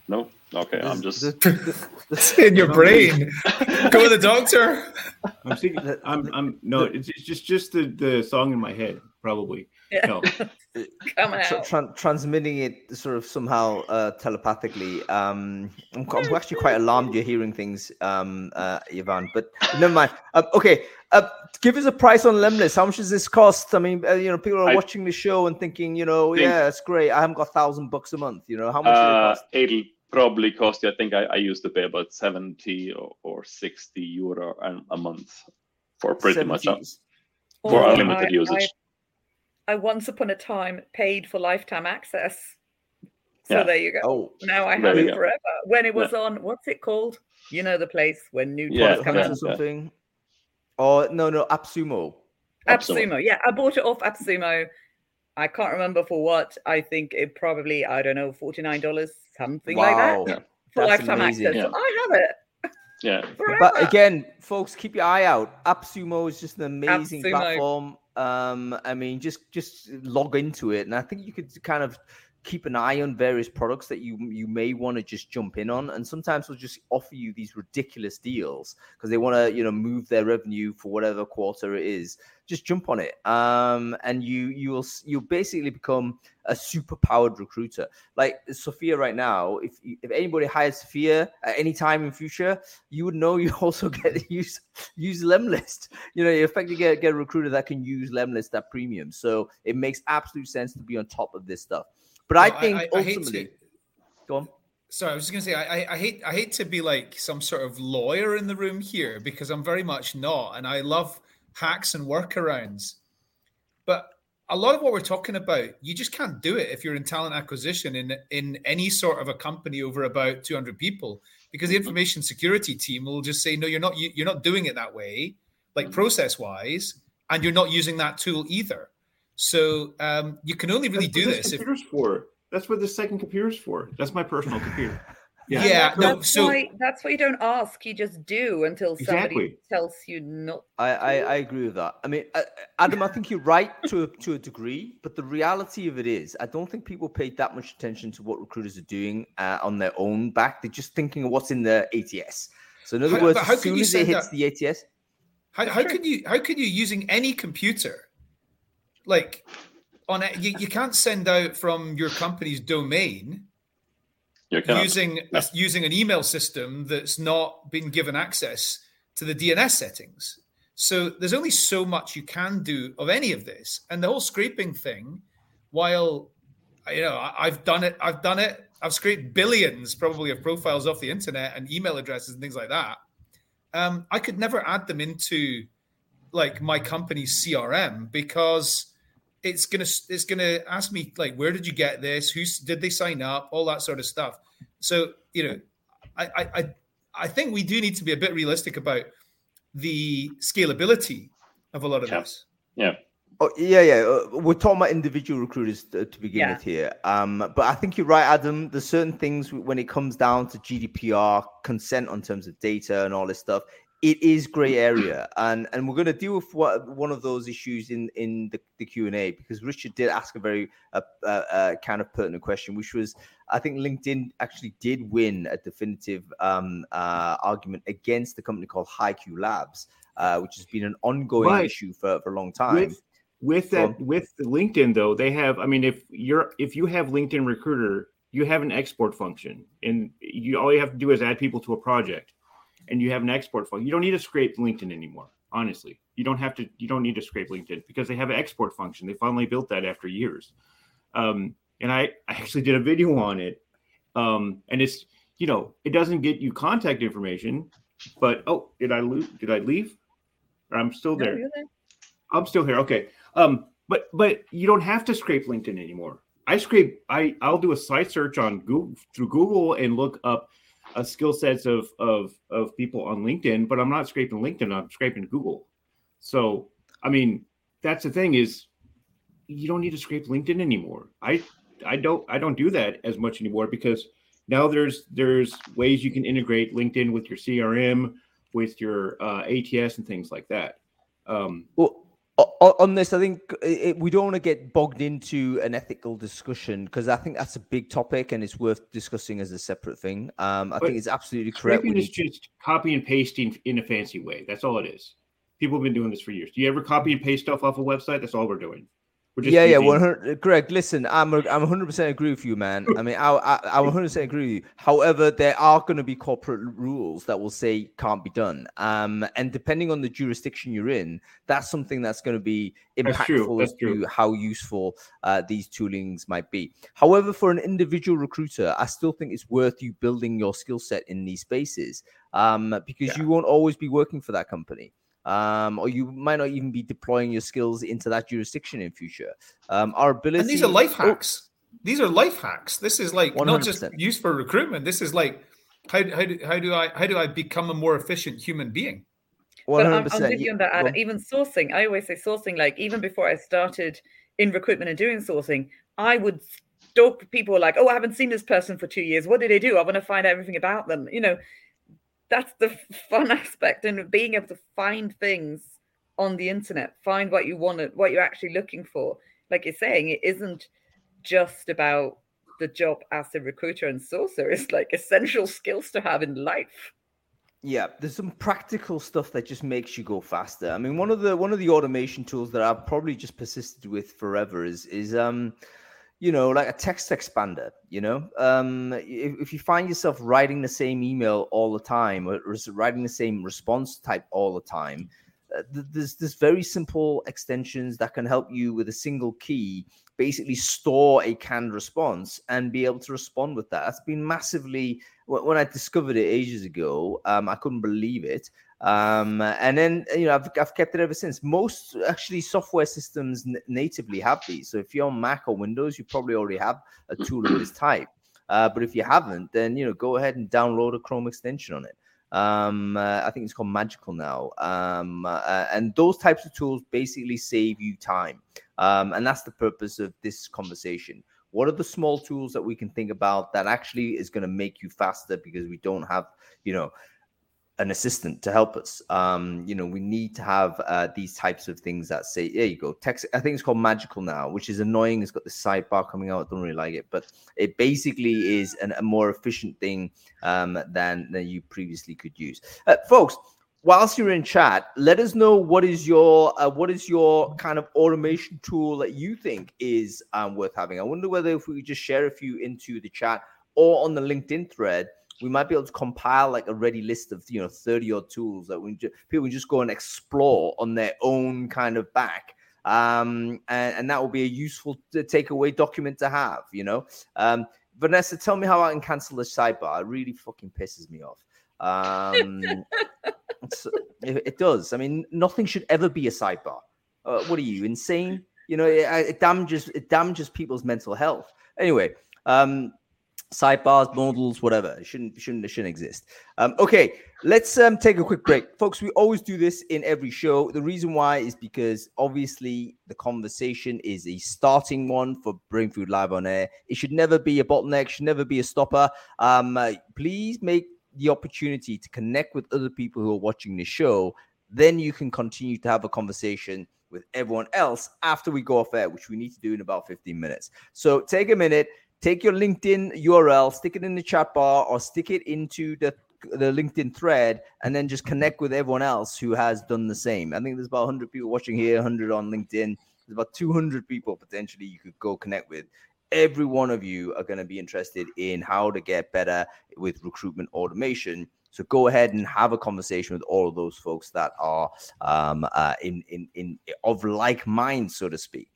No. Okay, I'm just it's in your brain. Go to the doctor. I'm thinking. I'm. I'm. No, it's, it's just just the the song in my head. Probably. Yeah. No. Coming out. Tra- transmitting it sort of somehow uh, telepathically. Um, I'm, I'm, actually quite alarmed you're hearing things, um, uh, Ivan. But never mind. Uh, okay, uh, give us a price on Lemlist. How much does this cost? I mean, uh, you know, people are I watching the show and thinking, you know, think- yeah, it's great. I haven't got a thousand bucks a month. You know, how much does it uh, cost? it'll probably cost you. I think I, I used to pay about 70 or, or 60 euro a, a month for pretty much uh, 70s. for Or unlimited I- usage. I, I once upon a time paid for lifetime access. So Yeah. there you go. Oh, Now I have you it go. forever. When it was on, what's it called? You know the place when new Yeah, toys come Comments out. or yeah. something. Or no, no, AppSumo. Absolutely. AppSumo. Yeah, I bought it off AppSumo I can't remember for what. I think it probably I don't know forty nine dollars something wow. like that yeah. for That's lifetime amazing. access. Yeah. So I have it. Yeah. But again, folks, keep your eye out. AppSumo is just an amazing AppSumo. platform. Um, I mean, just just log into it, and I think you could kind of keep an eye on various products that you you may want to just jump in on. And sometimes they'll just offer you these ridiculous deals because they want to you know move their revenue for whatever quarter it is. Just jump on it, um, and you you'll you'll basically become a super powered recruiter. Like Sofia right now, if if anybody hires Sofia at any time in future, you would know you also get to use use Lemlist. You know, you effectively get get a recruiter that can use Lemlist at premium. So it makes absolute sense to be on top of this stuff. But I think hate ultimately, to, go on. sorry, I was just gonna say I, I, I hate I hate to be like some sort of lawyer in the room here because I'm very much not, and I love hacks and workarounds. But a lot of what we're talking about, you just can't do it if you're in talent acquisition in in any sort of a company over about 200 people, because the mm-hmm. information security team will just say, no, you're not you- you're not doing it that way, like mm-hmm. process wise, and you're not using that tool either. So um, you can only really That's do what this if computer's for. That's what the second computer's for. That's my personal computer. Yeah. Yeah, that's, no, that's so- why that's why you don't ask. You just do until somebody Exactly. tells you not. I, I, I agree with that. I mean, uh, Adam, I think you're right to a, to a degree, but the reality of it is, I don't think people pay that much attention to what recruiters are doing uh, on their own back. They're just thinking of what's in their ATS. So, in other How- words, how as can soon you as it hits out- the ATS, How, how could you how can you using any computer like on a, you, you can't send out from your company's domain using using an email system that's not been given access to the DNS settings. So there's only so much you can do of any of this, and the whole scraping thing. While you know I- I've done it, I've done it. I've scraped billions probably of profiles off the internet and email addresses and things like that. Um, I could never add them into like my company's CRM because it's gonna it's gonna ask me like where did you get this who did they sign up all that sort of stuff so you know I, I i i think we do need to be a bit realistic about the scalability of a lot of Yeah. this yeah. Oh yeah, yeah. uh, We're talking about individual recruiters to, to begin Yeah. with here. Um, but I think you're right, Adam. There's certain things when it comes down to GDPR, consent on terms of data and all this stuff. It is grey area, and and we're going to deal with what, one of those issues in in the, the Q and A because Richard did ask a very uh, uh, uh, kind of pertinent question, which was I think LinkedIn actually did win a definitive um, uh, argument against the company called HiQ Labs, uh, which has been an ongoing Right. issue for, for a long time. with with that with linkedin though they have i mean if you're if you have linkedin recruiter you have an export function and you all you have to do is add people to a project and you have an export function you don't need to scrape linkedin anymore honestly you don't have to you don't need to scrape linkedin because they have an export function they finally built that after years um, and i i actually did a video on it um, and it's you know it doesn't get you contact information but oh did i lose did i leave or i'm still there you're there. I'm still here. Okay. Um, but but you don't have to scrape LinkedIn anymore. I scrape. I I'll do a site search on Google through Google and look up uh, skill sets of of of people on LinkedIn. But I'm not scraping LinkedIn. I'm scraping Google. So I mean, that's the thing is, you don't need to scrape LinkedIn anymore. I I don't I don't do that as much anymore because now there's there's ways you can integrate LinkedIn with your CRM, with your uh, ATS and things like that. Um, Well, on this, I think it, it- we don't want to get bogged into an ethical discussion because I think that's a big topic and it's worth discussing as a separate thing. Um, I But think it's absolutely correct. Scraping We is need just copy and pasting in a fancy way. That's all it is. People have been doing this for years. Do you ever copy and paste stuff off a website? That's all we're doing. Yeah, yeah, one hundred. Greg, listen, I'm a, I'm 100 percent agree with you, man. I mean, I I, I 100 percent agree with you. However, there are going to be corporate rules that will say can't be done. Um, and depending on the jurisdiction you're in, that's something that's going to be That's true, impactful that's as to how useful uh, these toolings might be. However, for an individual recruiter, I still think it's worth you building your skill set in these spaces um, because Yeah. you won't always be working for that company um, or you might not even be deploying your skills into that jurisdiction in future. Um, our ability. and these are life Oh, hacks these are life hacks this is like not just 100%. used for recruitment this is like how, how, do, how do i how do i become a more efficient human being One But hundred I'm, I'm percent. with you on that. Adam. Even sourcing, I always say sourcing. Like even before I started in recruitment and doing sourcing, I would stalk people like, oh, I haven't seen this person for two years. What did they do? I want to find everything about them. You know, that's the fun aspect and being able to find things on the internet, find what you want, what you're actually looking for. Like you're saying, it isn't just about the job as a recruiter and sourcer. It's like essential skills to have in life. Yeah, there's some practical stuff that just makes you go faster. I mean, one of the one of the automation tools that I've probably just persisted with forever is is um you know, like a text expander, you know, um, if, if, you find yourself writing the same email all the time or writing the same response type all the time, uh, there's there's very simple extensions that can help you with a single key basically store a canned response and be able to respond with that. That's been massively when I discovered it ages ago. Um, I couldn't believe it. Um, and then you know I've, I've kept it ever since. Most actually software systems n- natively have these. So if you're on Mac or Windows, you probably already have a tool of this type. Uh, but if you haven't, then you know go ahead and download a Chrome extension on it. Um, uh, I think it's called Magical now. Um, uh, and those types of tools basically save you time. Um, and that's the purpose of this conversation. What are the small tools that we can think about that actually is going to make you faster because we don't have, you know, an assistant to help us. Um, you know, we need to have uh, these types of things that say, there you go, text. I think it's called Magical now, which is annoying. It's got the sidebar coming out. I don't really like it, but it basically is an, a more efficient thing um, than, than you previously could use. Uh, folks, whilst you're in chat, let us know what is your uh, what is your kind of automation tool that you think is um, worth having. I wonder whether if we could just share a few into the chat or on the LinkedIn thread we might be able to compile like a ready list of you know 30 odd tools that we just, people can just go and explore on their own kind of back. Um and, and that will be a useful takeaway document to have you know? Um vanessa tell me how i can cancel the sidebar. It really fucking pisses me off. Um it, it, does. I mean nothing should ever be a sidebar. Uh, what are you insane? You know it, it damages it damages people's mental health. Anyway um sidebars, modals, whatever. It shouldn't shouldn't shouldn't exist. Um, okay, let's um, take a quick break, folks. We always do this in every show. The reason why is because obviously the conversation is a starting one for Brainfood Live on air. It should never be a bottleneck. Should never be a stopper. Um, uh, please make the opportunity to connect with other people who are watching the show. Then you can continue to have a conversation with everyone else after we go off air, which we need to do in about 15 minutes. So take a minute take your LinkedIn URL, stick it in the chat bar, or stick it into the the LinkedIn thread, and then just connect with everyone else who has done the same. I think there's about 100 people watching here, 100 on LinkedIn. There's about 200 people potentially you could go connect with. Every one of you are going to be interested in how to get better with recruitment automation. So go ahead and have a conversation with all of those folks that are um, uh, in in in of like mind, so to speak.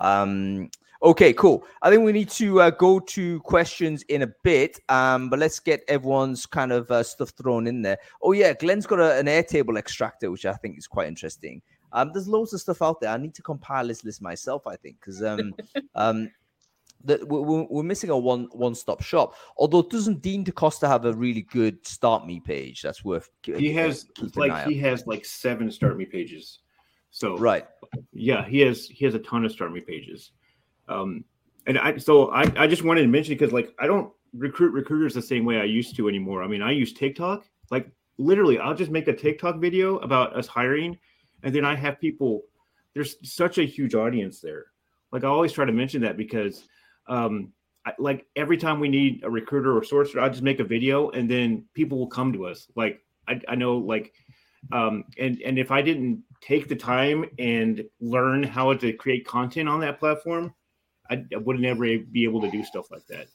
Um, Okay, cool. I think we need to uh, go to questions in a bit, um, but let's get everyone's kind of uh, stuff thrown in there. Oh yeah, Glenn's got a, an Airtable extractor, which I think is quite interesting. Um, there's loads of stuff out there. I need to compile this list myself, I think, because um, um, that we're, we're, missing a one one stop shop. Although it doesn't Dean DaCosta have a really good start me page that's worth. He has like he has like seven start me pages. So right, yeah, he has he has a ton of start me pages. Um, and I so I, I just wanted to mention because like I don't recruit recruiters the same way I used to anymore. I mean, I use TikTok. Like literally, I'll just make a TikTok video about us hiring, and then I have people. There's such a huge audience there. Like I always try to mention that because, um, I, like every time we need a recruiter or sourcer, I just make a video, and then people will come to us. Like I, I know, like, um, and and if I didn't take the time and learn how to create content on that platform, I, I would never be able to do stuff like that.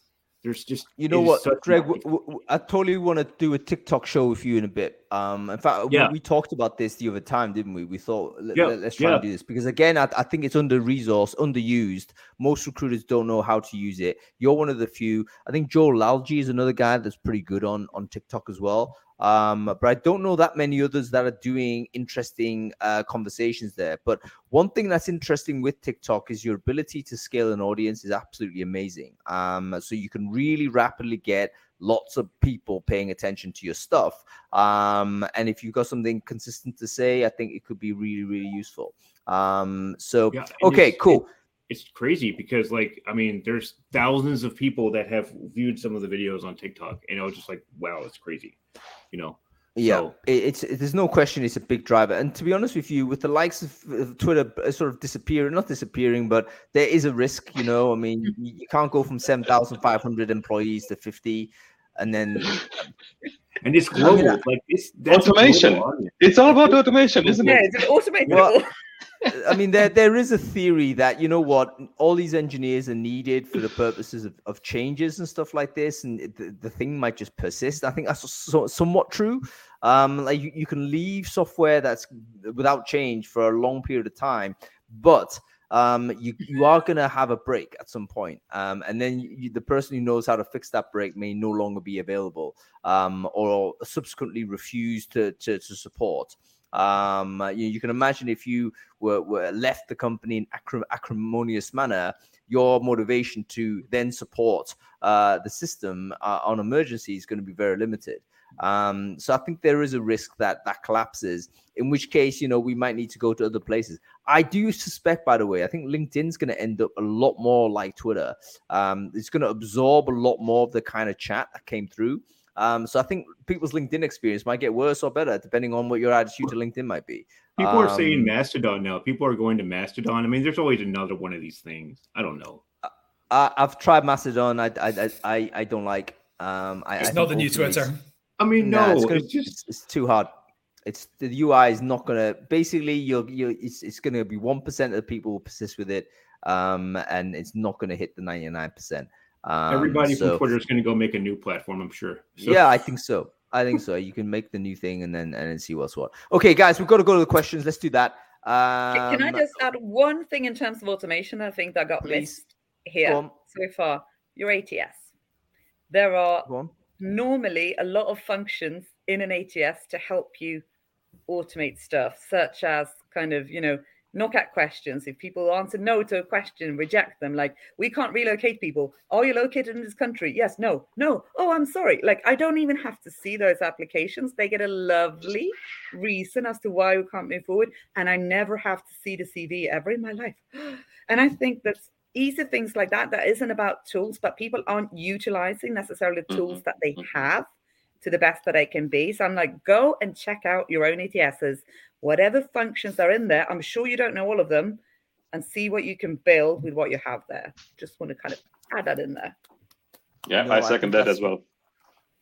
There's just you know what, Greg. W- w- I totally want to do a TikTok show with you in a bit. Um, in fact, yeah. we, we, talked about this the other time, didn't we? We thought yeah. let, us try yeah. and do this because again, I, I think it's under resourced, underused. Most recruiters don't know how to use it. You're one of the few. I think Joel Lalgee is another guy that's pretty good on on TikTok as well. Um, but I don't know that many others that are doing interesting uh, conversations there. But one thing that's interesting with TikTok is your ability to scale an audience is absolutely amazing. Um, so you can really rapidly get lots of people paying attention to your stuff. Um, and if you've got something consistent to say, I think it could be really, really useful. Um, so, yeah, okay, cool. it's crazy because like I mean, there's thousands of people that have viewed some of the videos on TikTok, and I was just like, wow, it's crazy, you know. Yeah, So- it, it's it, there's no question it's a big driver. And to be honest with you, with the likes of, of Twitter uh, sort of disappearing, not disappearing, but there is a risk. You know, I mean, you, you can't go from seven thousand five hundred employees to fifty, and then And it's I mean, global, like it's Automation. global audience. It's all about automation, isn't Yeah, it? it's an automated. Well, I mean, there there is a theory that you know what, all these engineers are needed for the purposes of, of changes and stuff like this, and the, the thing might just persist. I think that's so, somewhat true. Um, like you, you can leave software that's without change for a long period of time, but um, you you are to have a break at some point, um, and then you- the person who knows how to fix that break may no longer be available, um, or subsequently refuse to to, to support. Um, you, you can imagine if you were, were left the company in acrim- acrimonious manner, your motivation to then support uh, the system uh, on emergency is going to be very limited. Um, so I think there is a risk that that collapses. In which case, you know, we might need to go to other places. I do suspect, by the way, I think LinkedIn's going to end up a lot more like Twitter. Um, it's going to absorb a lot more of the kind of chat that came through. Um, so I think people's LinkedIn experience might get worse or better depending on what your attitude to LinkedIn might be. People are saying Um, Mastodon now. People are going to Mastodon. I mean, there's always another one of these things. I don't know. I, I've tried Mastodon. I I I, I don't like. Um, I, It's I not the new Twitter. it's- I mean, no, it's, it's, gonna, just it's, it's too hard. It's the UI is not gonna. Basically, you're you it's it's gonna be one percent of the people will persist with it, um, and it's not gonna hit the ninety nine percent. Um, everybody so- from Twitter is going to go make a new platform. I'm sure. So, yeah, I think so. I think so. You can make the new thing and then and then see what's what. Okay, guys, we've got to go to the questions. Let's do that. Um, Can I just add one thing in terms of automation? I think that got Please. missed here go so far. Your ATS. There are normally a lot of functions in an ATS to help you automate stuff, such as kind of, you know, knockout questions. If people answer no to a question, reject them. Like, we can't relocate people. Are you located in this country? Yes, no, no. Oh, I'm sorry. Like, I don't even have to see those applications. They get a lovely reason as to why we can't move forward. And I never have to see the CV ever in my life. And I think that's easy things like that that isn't about tools but people aren't utilizing necessarily the tools Mhm, that they mhm. have to the best that they can be so i'm like go and check out your own ats's whatever functions are in there i'm sure you don't know all of them and see what you can build with what you have there just want to kind of add that in there Yeah, No, I I second think that as well.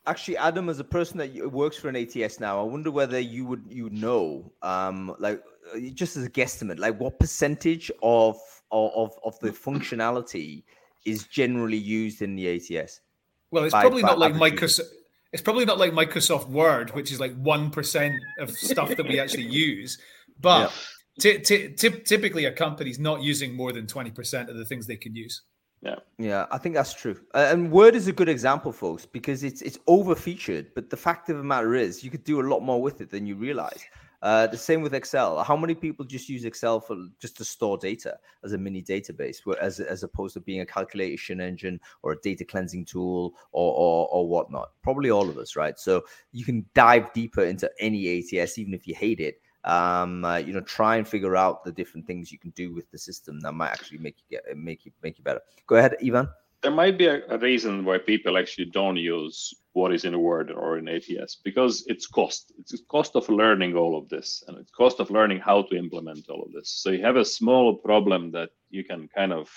Actually, Adam, as a person that works for an ATS now, I wonder whether you would you know, um, like uh, just as a guesstimate, like what percentage of of of- of the functionality is generally used in the ATS? Well, it's by- probably by not like average. Microsoft. It's probably not like Microsoft Word, which is like one percent of stuff that we actually use. But ty- ty- ty- typically, a company's not using more than twenty percent of the things they can use. Yeah, Yeah, I think that's true. Uh, and Word is a good example, folks, because it's it's over featured. But the fact of the matter is, you could do a lot more with it than you realize. Uh, the same with Excel. How many people just use Excel for just to store data as a mini database, as as opposed to being a calculation engine or a data cleansing tool or, or or whatnot? Probably all of us, right? So you can dive deeper into any ATS, even if you hate it. Um, uh, you know, try and figure out the different things you can do with the system that might actually make you get make you make you better. Go ahead, Ivan. There might be a, a reason why people actually don't use what is in a Word or in ATS because it's cost. It's cost of learning all of this and it's cost of learning how to implement all of this. So you have a small problem that you can kind of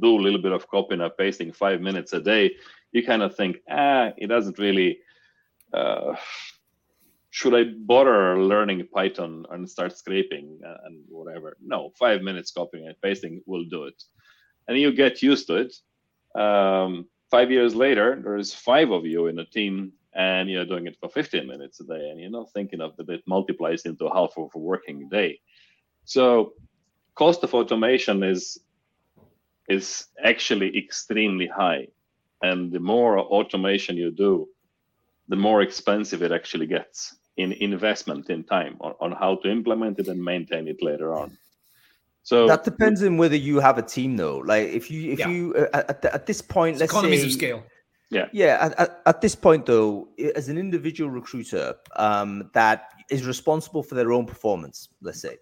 do a little bit of copying and pasting five minutes a day. You kind of think, ah, it doesn't really. Uh, should I bother learning Python and start scraping and whatever? No, five minutes copying and pasting will do it. And you get used to it. Um, five years later, there's five of you in a team and you're doing it for 15 minutes a day. And you're not thinking of that it multiplies into half of a working day. So cost of automation is is actually extremely high. And the more automation you do, the more expensive it actually gets in investment in time on, on how to implement it and maintain it later on. So that depends on whether you have a team, though. Like if you if Yeah. you uh, at, at this point, It's let's economies say, of scale. Yeah, at, at, at this point, though, as an individual recruiter um, that is responsible for their own performance, let's say,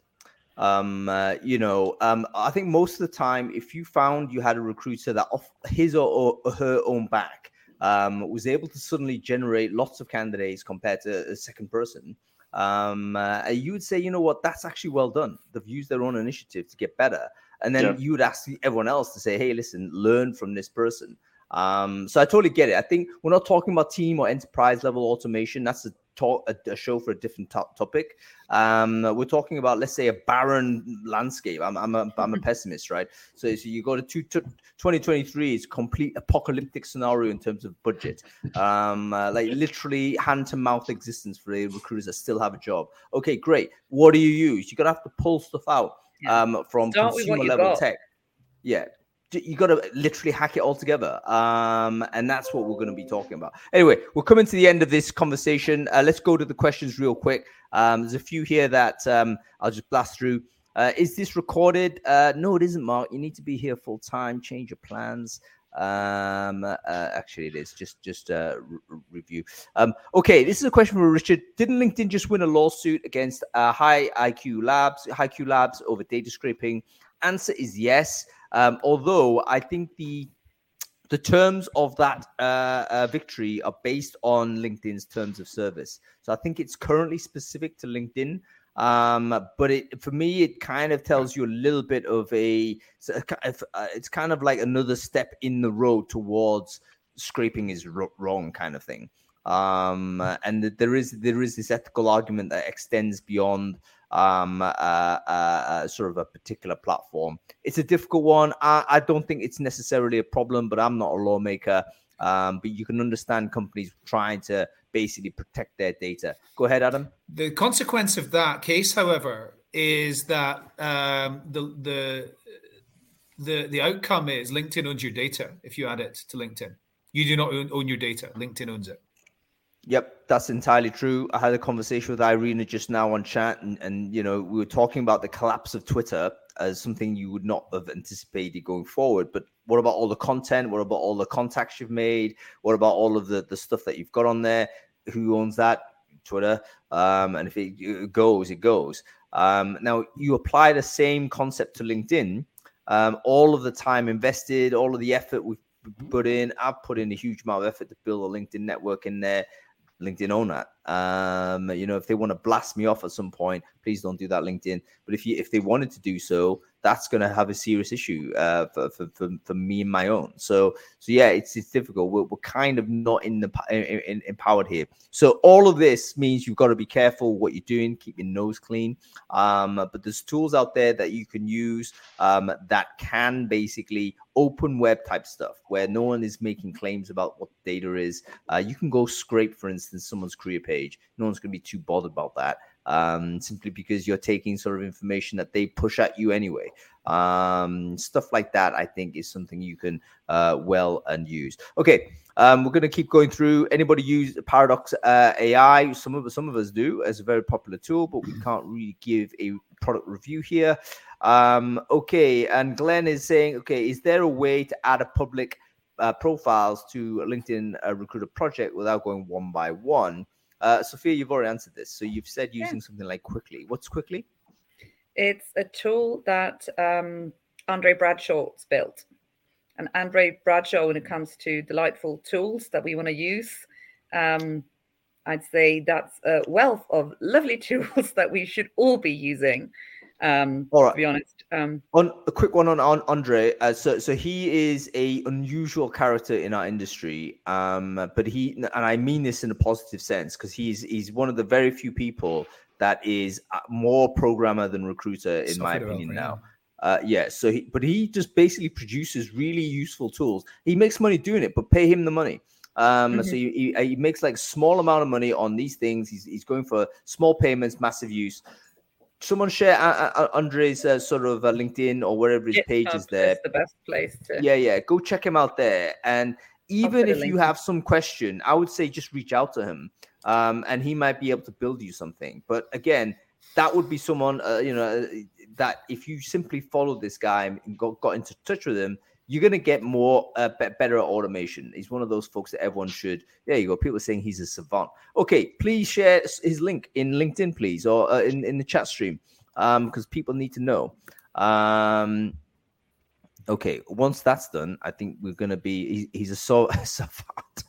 Um, uh, you know, um, I think most of the time, if you found you had a recruiter that off his or, or her own back um, was able to suddenly generate lots of candidates compared to a second person, um, uh, you would say, you know what, that's actually well done. They've used their own initiative to get better. And then Yeah. you would ask everyone else to say, hey, listen, learn from this person. Um, so I totally get it. I think we're not talking about team or enterprise level automation. That's a talk, a, a show for a different to- topic. Um, we're talking about, let's say, a barren landscape. I'm, I'm, a, I'm a pessimist, right? So, so you go to two, two, 2023 is complete apocalyptic scenario in terms of budget. Um, uh, like literally hand to mouth existence for the recruiters that still have a job. Okay, great. What do you use? You're gonna have to pull stuff out um, from Start consumer level got. tech. Yeah, you got to literally hack it all together. Um, and that's what we're going to be talking about. Anyway, we're coming to the end of this conversation. Uh, let's go to the questions real quick. Um, there's a few here that um, I'll just blast through. Uh, is this recorded? Uh, no, it isn't, Mark. You need to be here full time. Change your plans. Um, uh, actually, it is just just uh, re- re- review. Um, okay, this is a question from Richard. Didn't LinkedIn just win a lawsuit against uh, High IQ Labs, HiQ Labs over data scraping? Answer is yes. Um, although I think the the terms of that uh, uh, victory are based on LinkedIn's terms of service. So I think it's currently specific to LinkedIn. Um, but it for me, it kind of tells you a little bit of a. if, uh, It's kind of like another step in the road towards scraping is ro- wrong, kind of thing. Um, and there is there is this ethical argument that extends beyond um, uh, uh, uh, sort of a particular platform. It's a difficult one. I, I don't think it's necessarily a problem, but I'm not a lawmaker. Um, but you can understand companies trying to basically protect their data. Go ahead, Adam. The consequence of that case, however, is that um, the the the the outcome is LinkedIn owns your data if you add it to LinkedIn. You do not own, own your data. LinkedIn owns it. Yep, that's entirely true. I had a conversation with Irina just now on chat, and, and you know we were talking about the collapse of Twitter as something you would not have anticipated going forward. But what about all the content? What about all the contacts you've made? What about all of the the stuff that you've got on there? Who owns that? Twitter. Um, and if it it goes, it goes. Um, now you apply the same concept to LinkedIn. Um, all of the time invested, all of the effort we've put in. I've put in a huge amount of effort to build a LinkedIn network in there. LinkedIn own that. Um, you know, if they want to blast me off at some point, please don't do that, LinkedIn. But if you if they wanted to do so, that's going to have a serious issue uh, for, for, for, for me and my own. So so yeah, it's it's difficult. We're, we're kind of not in the in, in, empowered here. So all of this means you've got to be careful what you're doing. Keep your nose clean. Um, but there's tools out there that you can use um, that can basically open web type stuff where no one is making claims about what data is. Uh, you can go scrape, for instance, someone's career page. No one's going to be too bothered about that um, simply because you're taking sort of information that they push at you anyway. Um, stuff like that, I think, is something you can uh, well and use. Okay, um, we're going to keep going through. Anybody use Paradox uh, AI? Some of some of us do as a very popular tool, but we can't really give a product review here. Um, okay, and Glenn is saying, okay, is there a way to add a public uh, profiles to LinkedIn uh, Recruiter project without going one by one? Uh, Sofia, you've already answered this. So you've said Yeah. using something like Quickly. What's Quickly? It's a tool that um, Andre Bradshaw's built. And Andre Bradshaw, when it comes to delightful tools that we want to use, um, I'd say that's a wealth of lovely tools that we should all be using. Um, All To be honest, um, On a quick one on, on Andre. Uh, so so he is a unusual character in our industry. Um, but he and I mean this in a positive sense because he's he's one of the very few people that is uh, more programmer than recruiter in my opinion now. Uh, yeah. So he, but he just basically produces really useful tools. He makes money doing it, but pay him the money. Um, so he, he, he makes like small amount of money on these things. He's, he's going for small payments, massive use. Someone share uh, uh, Andre's uh, sort of uh, LinkedIn or wherever his page is there. the best place to. Yeah, yeah. Go check him out there. And even if you have some question, I would say just reach out to him, um, and he might be able to build you something. But again, that would be someone, uh, you know, uh, that if you simply follow this guy and got, got into touch with him, you're gonna get more uh, be- better at automation. He's one of those folks that everyone should. There you go. People are saying he's a savant. Okay, please share his link in LinkedIn, please, or uh, in in the chat stream. um, because people need to know. Um, okay, once that's done, I think we're gonna be. He, he's a so savant.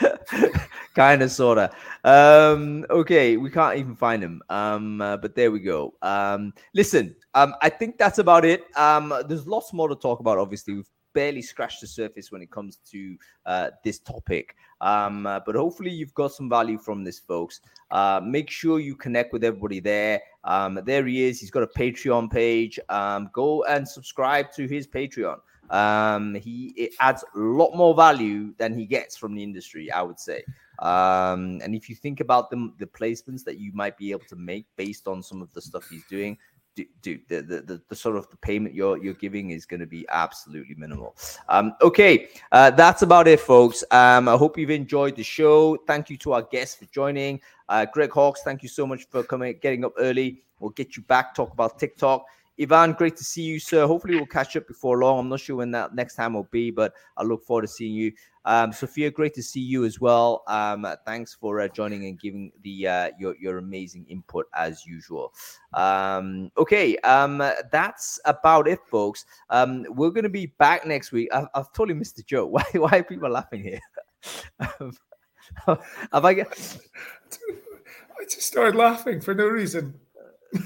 kind of sorta um okay we can't even find him um uh, but there we go um listen um i think that's about it um there's lots more to talk about obviously we've barely scratched the surface when it comes to uh, this topic. Um, uh, but hopefully, you've got some value from this, folks. Uh, make sure you connect with everybody there. Um, there he is. He's got a Patreon page. Um, go and subscribe to his Patreon. Um, he it adds a lot more value than he gets from the industry, I would say. Um, and if you think about the, the placements that you might be able to make based on some of the stuff he's doing, dude, the, the, the, the, sort of the payment you're you're giving is going to be absolutely minimal. Um, okay, uh, that's about it, folks. Um, I hope you've enjoyed the show. Thank you to our guests for joining. Uh, Greg Hawkes, thank you so much for coming, getting up early. We'll get you back. Talk about TikTok. Ivan, great to see you, sir. Hopefully, we'll catch up before long. I'm not sure when that next time will be, but I look forward to seeing you. Um, Sofia, great to see you as well. Um, thanks for uh, joining and giving the uh, your your amazing input as usual. Um, okay, um, that's about it, folks. Um, we're gonna be back next week. I've, I've totally missed the joke. Why why are people laughing here? Have I get? I just started laughing for no reason.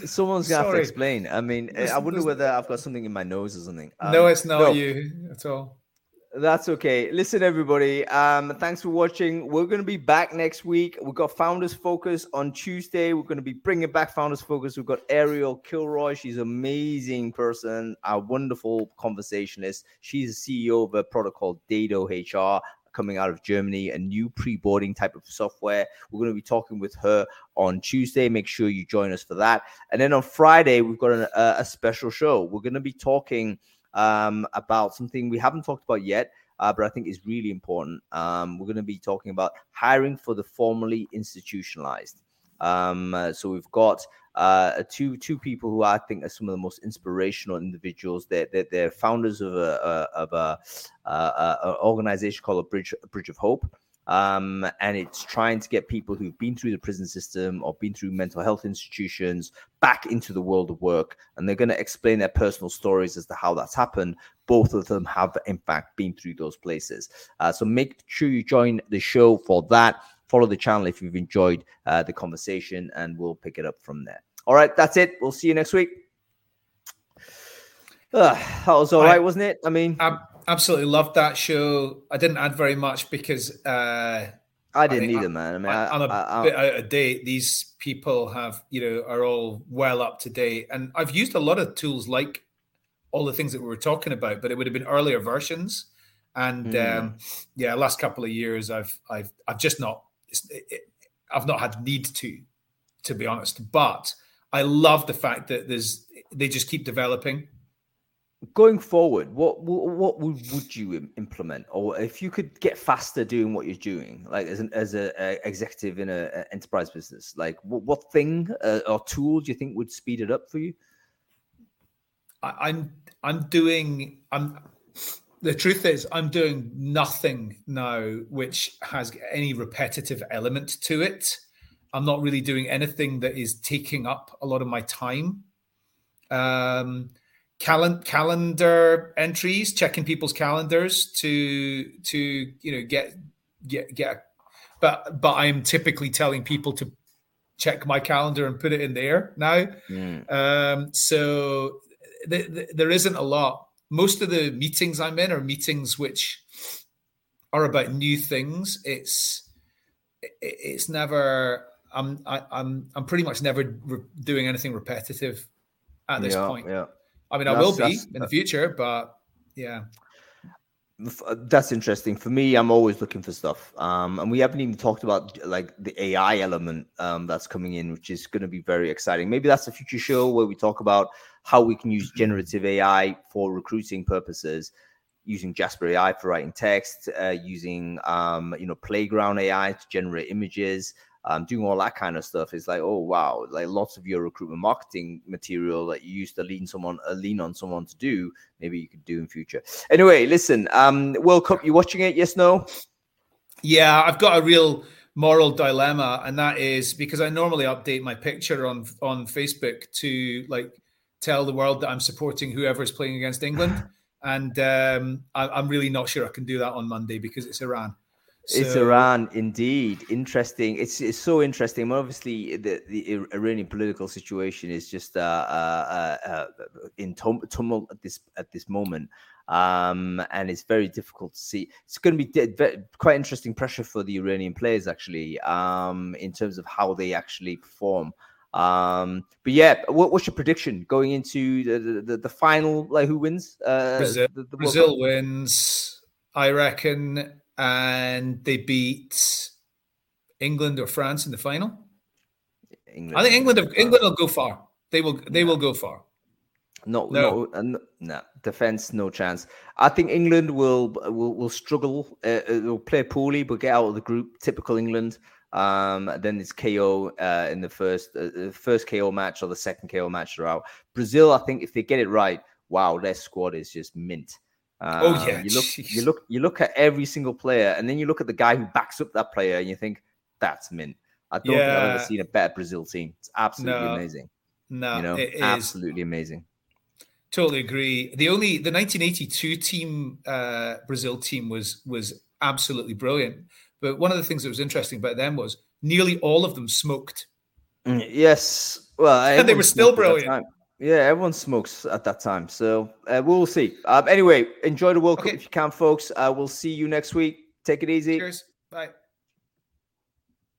Someone's gonna have to explain. I mean, I wonder whether I've got something in my nose or something. Um, no, it's not no. you at all. That's okay. Listen, everybody. Um, thanks for watching. We're going to be back next week. We've got Founders Focus on Tuesday. We're going to be bringing back Founders Focus. We've got Ariel Kilroy. She's an amazing person, a wonderful conversationalist. She's a CEO of a product called Dado HR coming out of Germany, a new pre-boarding type of software. We're going to be talking with her on Tuesday. Make sure you join us for that. And then on Friday, we've got an, a, a, special show. We're going to be talking um, about something we haven't talked about yet. Uh, but I think is really important. Um, we're going to be talking about hiring for the formally institutionalized. Um, uh, so we've got uh, two two people who I think are some of the most inspirational individuals. They're they're, they're founders of a, of a, a, a, organization called a Bridge a Bridge of Hope. Um, and it's trying to get people who've been through the prison system or been through mental health institutions back into the world of work. And they're going to explain their personal stories as to how that's happened. Both of them have, in fact, been through those places. Uh, so make sure you join the show for that follow the channel if you've enjoyed uh, the conversation, and we'll pick it up from there. All right, that's it. We'll see you next week. Uh, that was all I, right, wasn't it? I mean, I absolutely loved that show. I didn't add very much because uh, I didn't I either, man. I mean, I, am a I, bit out of date. These people have, you know, are all well up to date, and I've used a lot of tools like all the things that we were talking about, but it would have been earlier versions. And mm. um, yeah, last couple of years, I've I've I've just not it, I've not had need to, to be honest. But I love the fact that there's they just keep developing. Going forward, what what would, would you implement, or if you could get faster doing what you're doing, like as an as a, a executive in a, a, enterprise business, like what, what thing uh, or tool do you think would speed it up for you? I, I'm I'm doing I'm the truth is i'm doing nothing now which has any repetitive element to it. I'm not really doing anything that is taking up a lot of my time. Um cal- calendar entries checking people's calendars to to you know get get get but but i'm typically telling people to check my calendar and put it in there now. Mm. um so th- th- there isn't a lot most of the meetings I'm in are meetings which are about new things. It's it's never I'm I, am i I'm pretty much never re- doing anything repetitive at this yeah, point. Yeah. I mean, that's, I will be in the future, but yeah. Uh, that's interesting. For me, I'm always looking for stuff. Um, and we haven't even talked about like the AI element um, that's coming in, which is going to be very exciting. Maybe that's a future show where we talk about how we can use generative AI for recruiting purposes, using Jasper AI for writing text, uh, using um, you know Playground AI to generate images, um, doing all that kind of stuff. It's like, oh wow, like lots of your recruitment marketing material that you used to lean someone uh, lean on someone to do, maybe you could do in future. Anyway, listen, um, World Cup, you watching it? Yes, no? Yeah, I've got a real moral dilemma, and that is because I normally update my picture on on Facebook to like tell the world that I'm supporting whoever is playing against England, and um, I, am really not sure I can do that on Monday because it's Iran. So, it's Iran, indeed. Interesting. It's it's so interesting. Obviously, the, the Iranian political situation is just uh, uh, uh, uh in tumult at this at this moment um, and it's very difficult to see. It's going to be quite interesting pressure for the Iranian players actually, um, in terms of how they actually perform. Um, but yeah, what, what's your prediction going into the the, the final? Like who wins? Uh, Brazil, the, the Brazil wins, I reckon, and they beat England or France in the final. England, I think England. England will go far. They will. They yeah. will go far. No, no, no, no, no, defense, no chance. I think England will will will struggle. Uh, uh, will play poorly, but get out of the group. Typical England. Um, then it's KO uh, in the first uh, first KO match or the second KO match they're out. Brazil, I think, if they get it right, wow, their squad is just mint. Um, oh yeah, you look, geez. you look, you look at every single player, and then you look at the guy who backs up that player, and you think that's mint. I don't yeah. think I've ever seen a better Brazil team. It's absolutely no. amazing. No, you know, absolutely amazing. Totally agree. The only the 1982 team uh, Brazil team was was absolutely brilliant. But one of the things that was interesting about them was nearly all of them smoked. Mm, yes, well, and they were still brilliant. Yeah, everyone smokes at that time, so uh, we'll see. Um, anyway, enjoy the World okay. Cup if you can, folks. Uh, we'll see you next week. Take it easy. Cheers. Bye.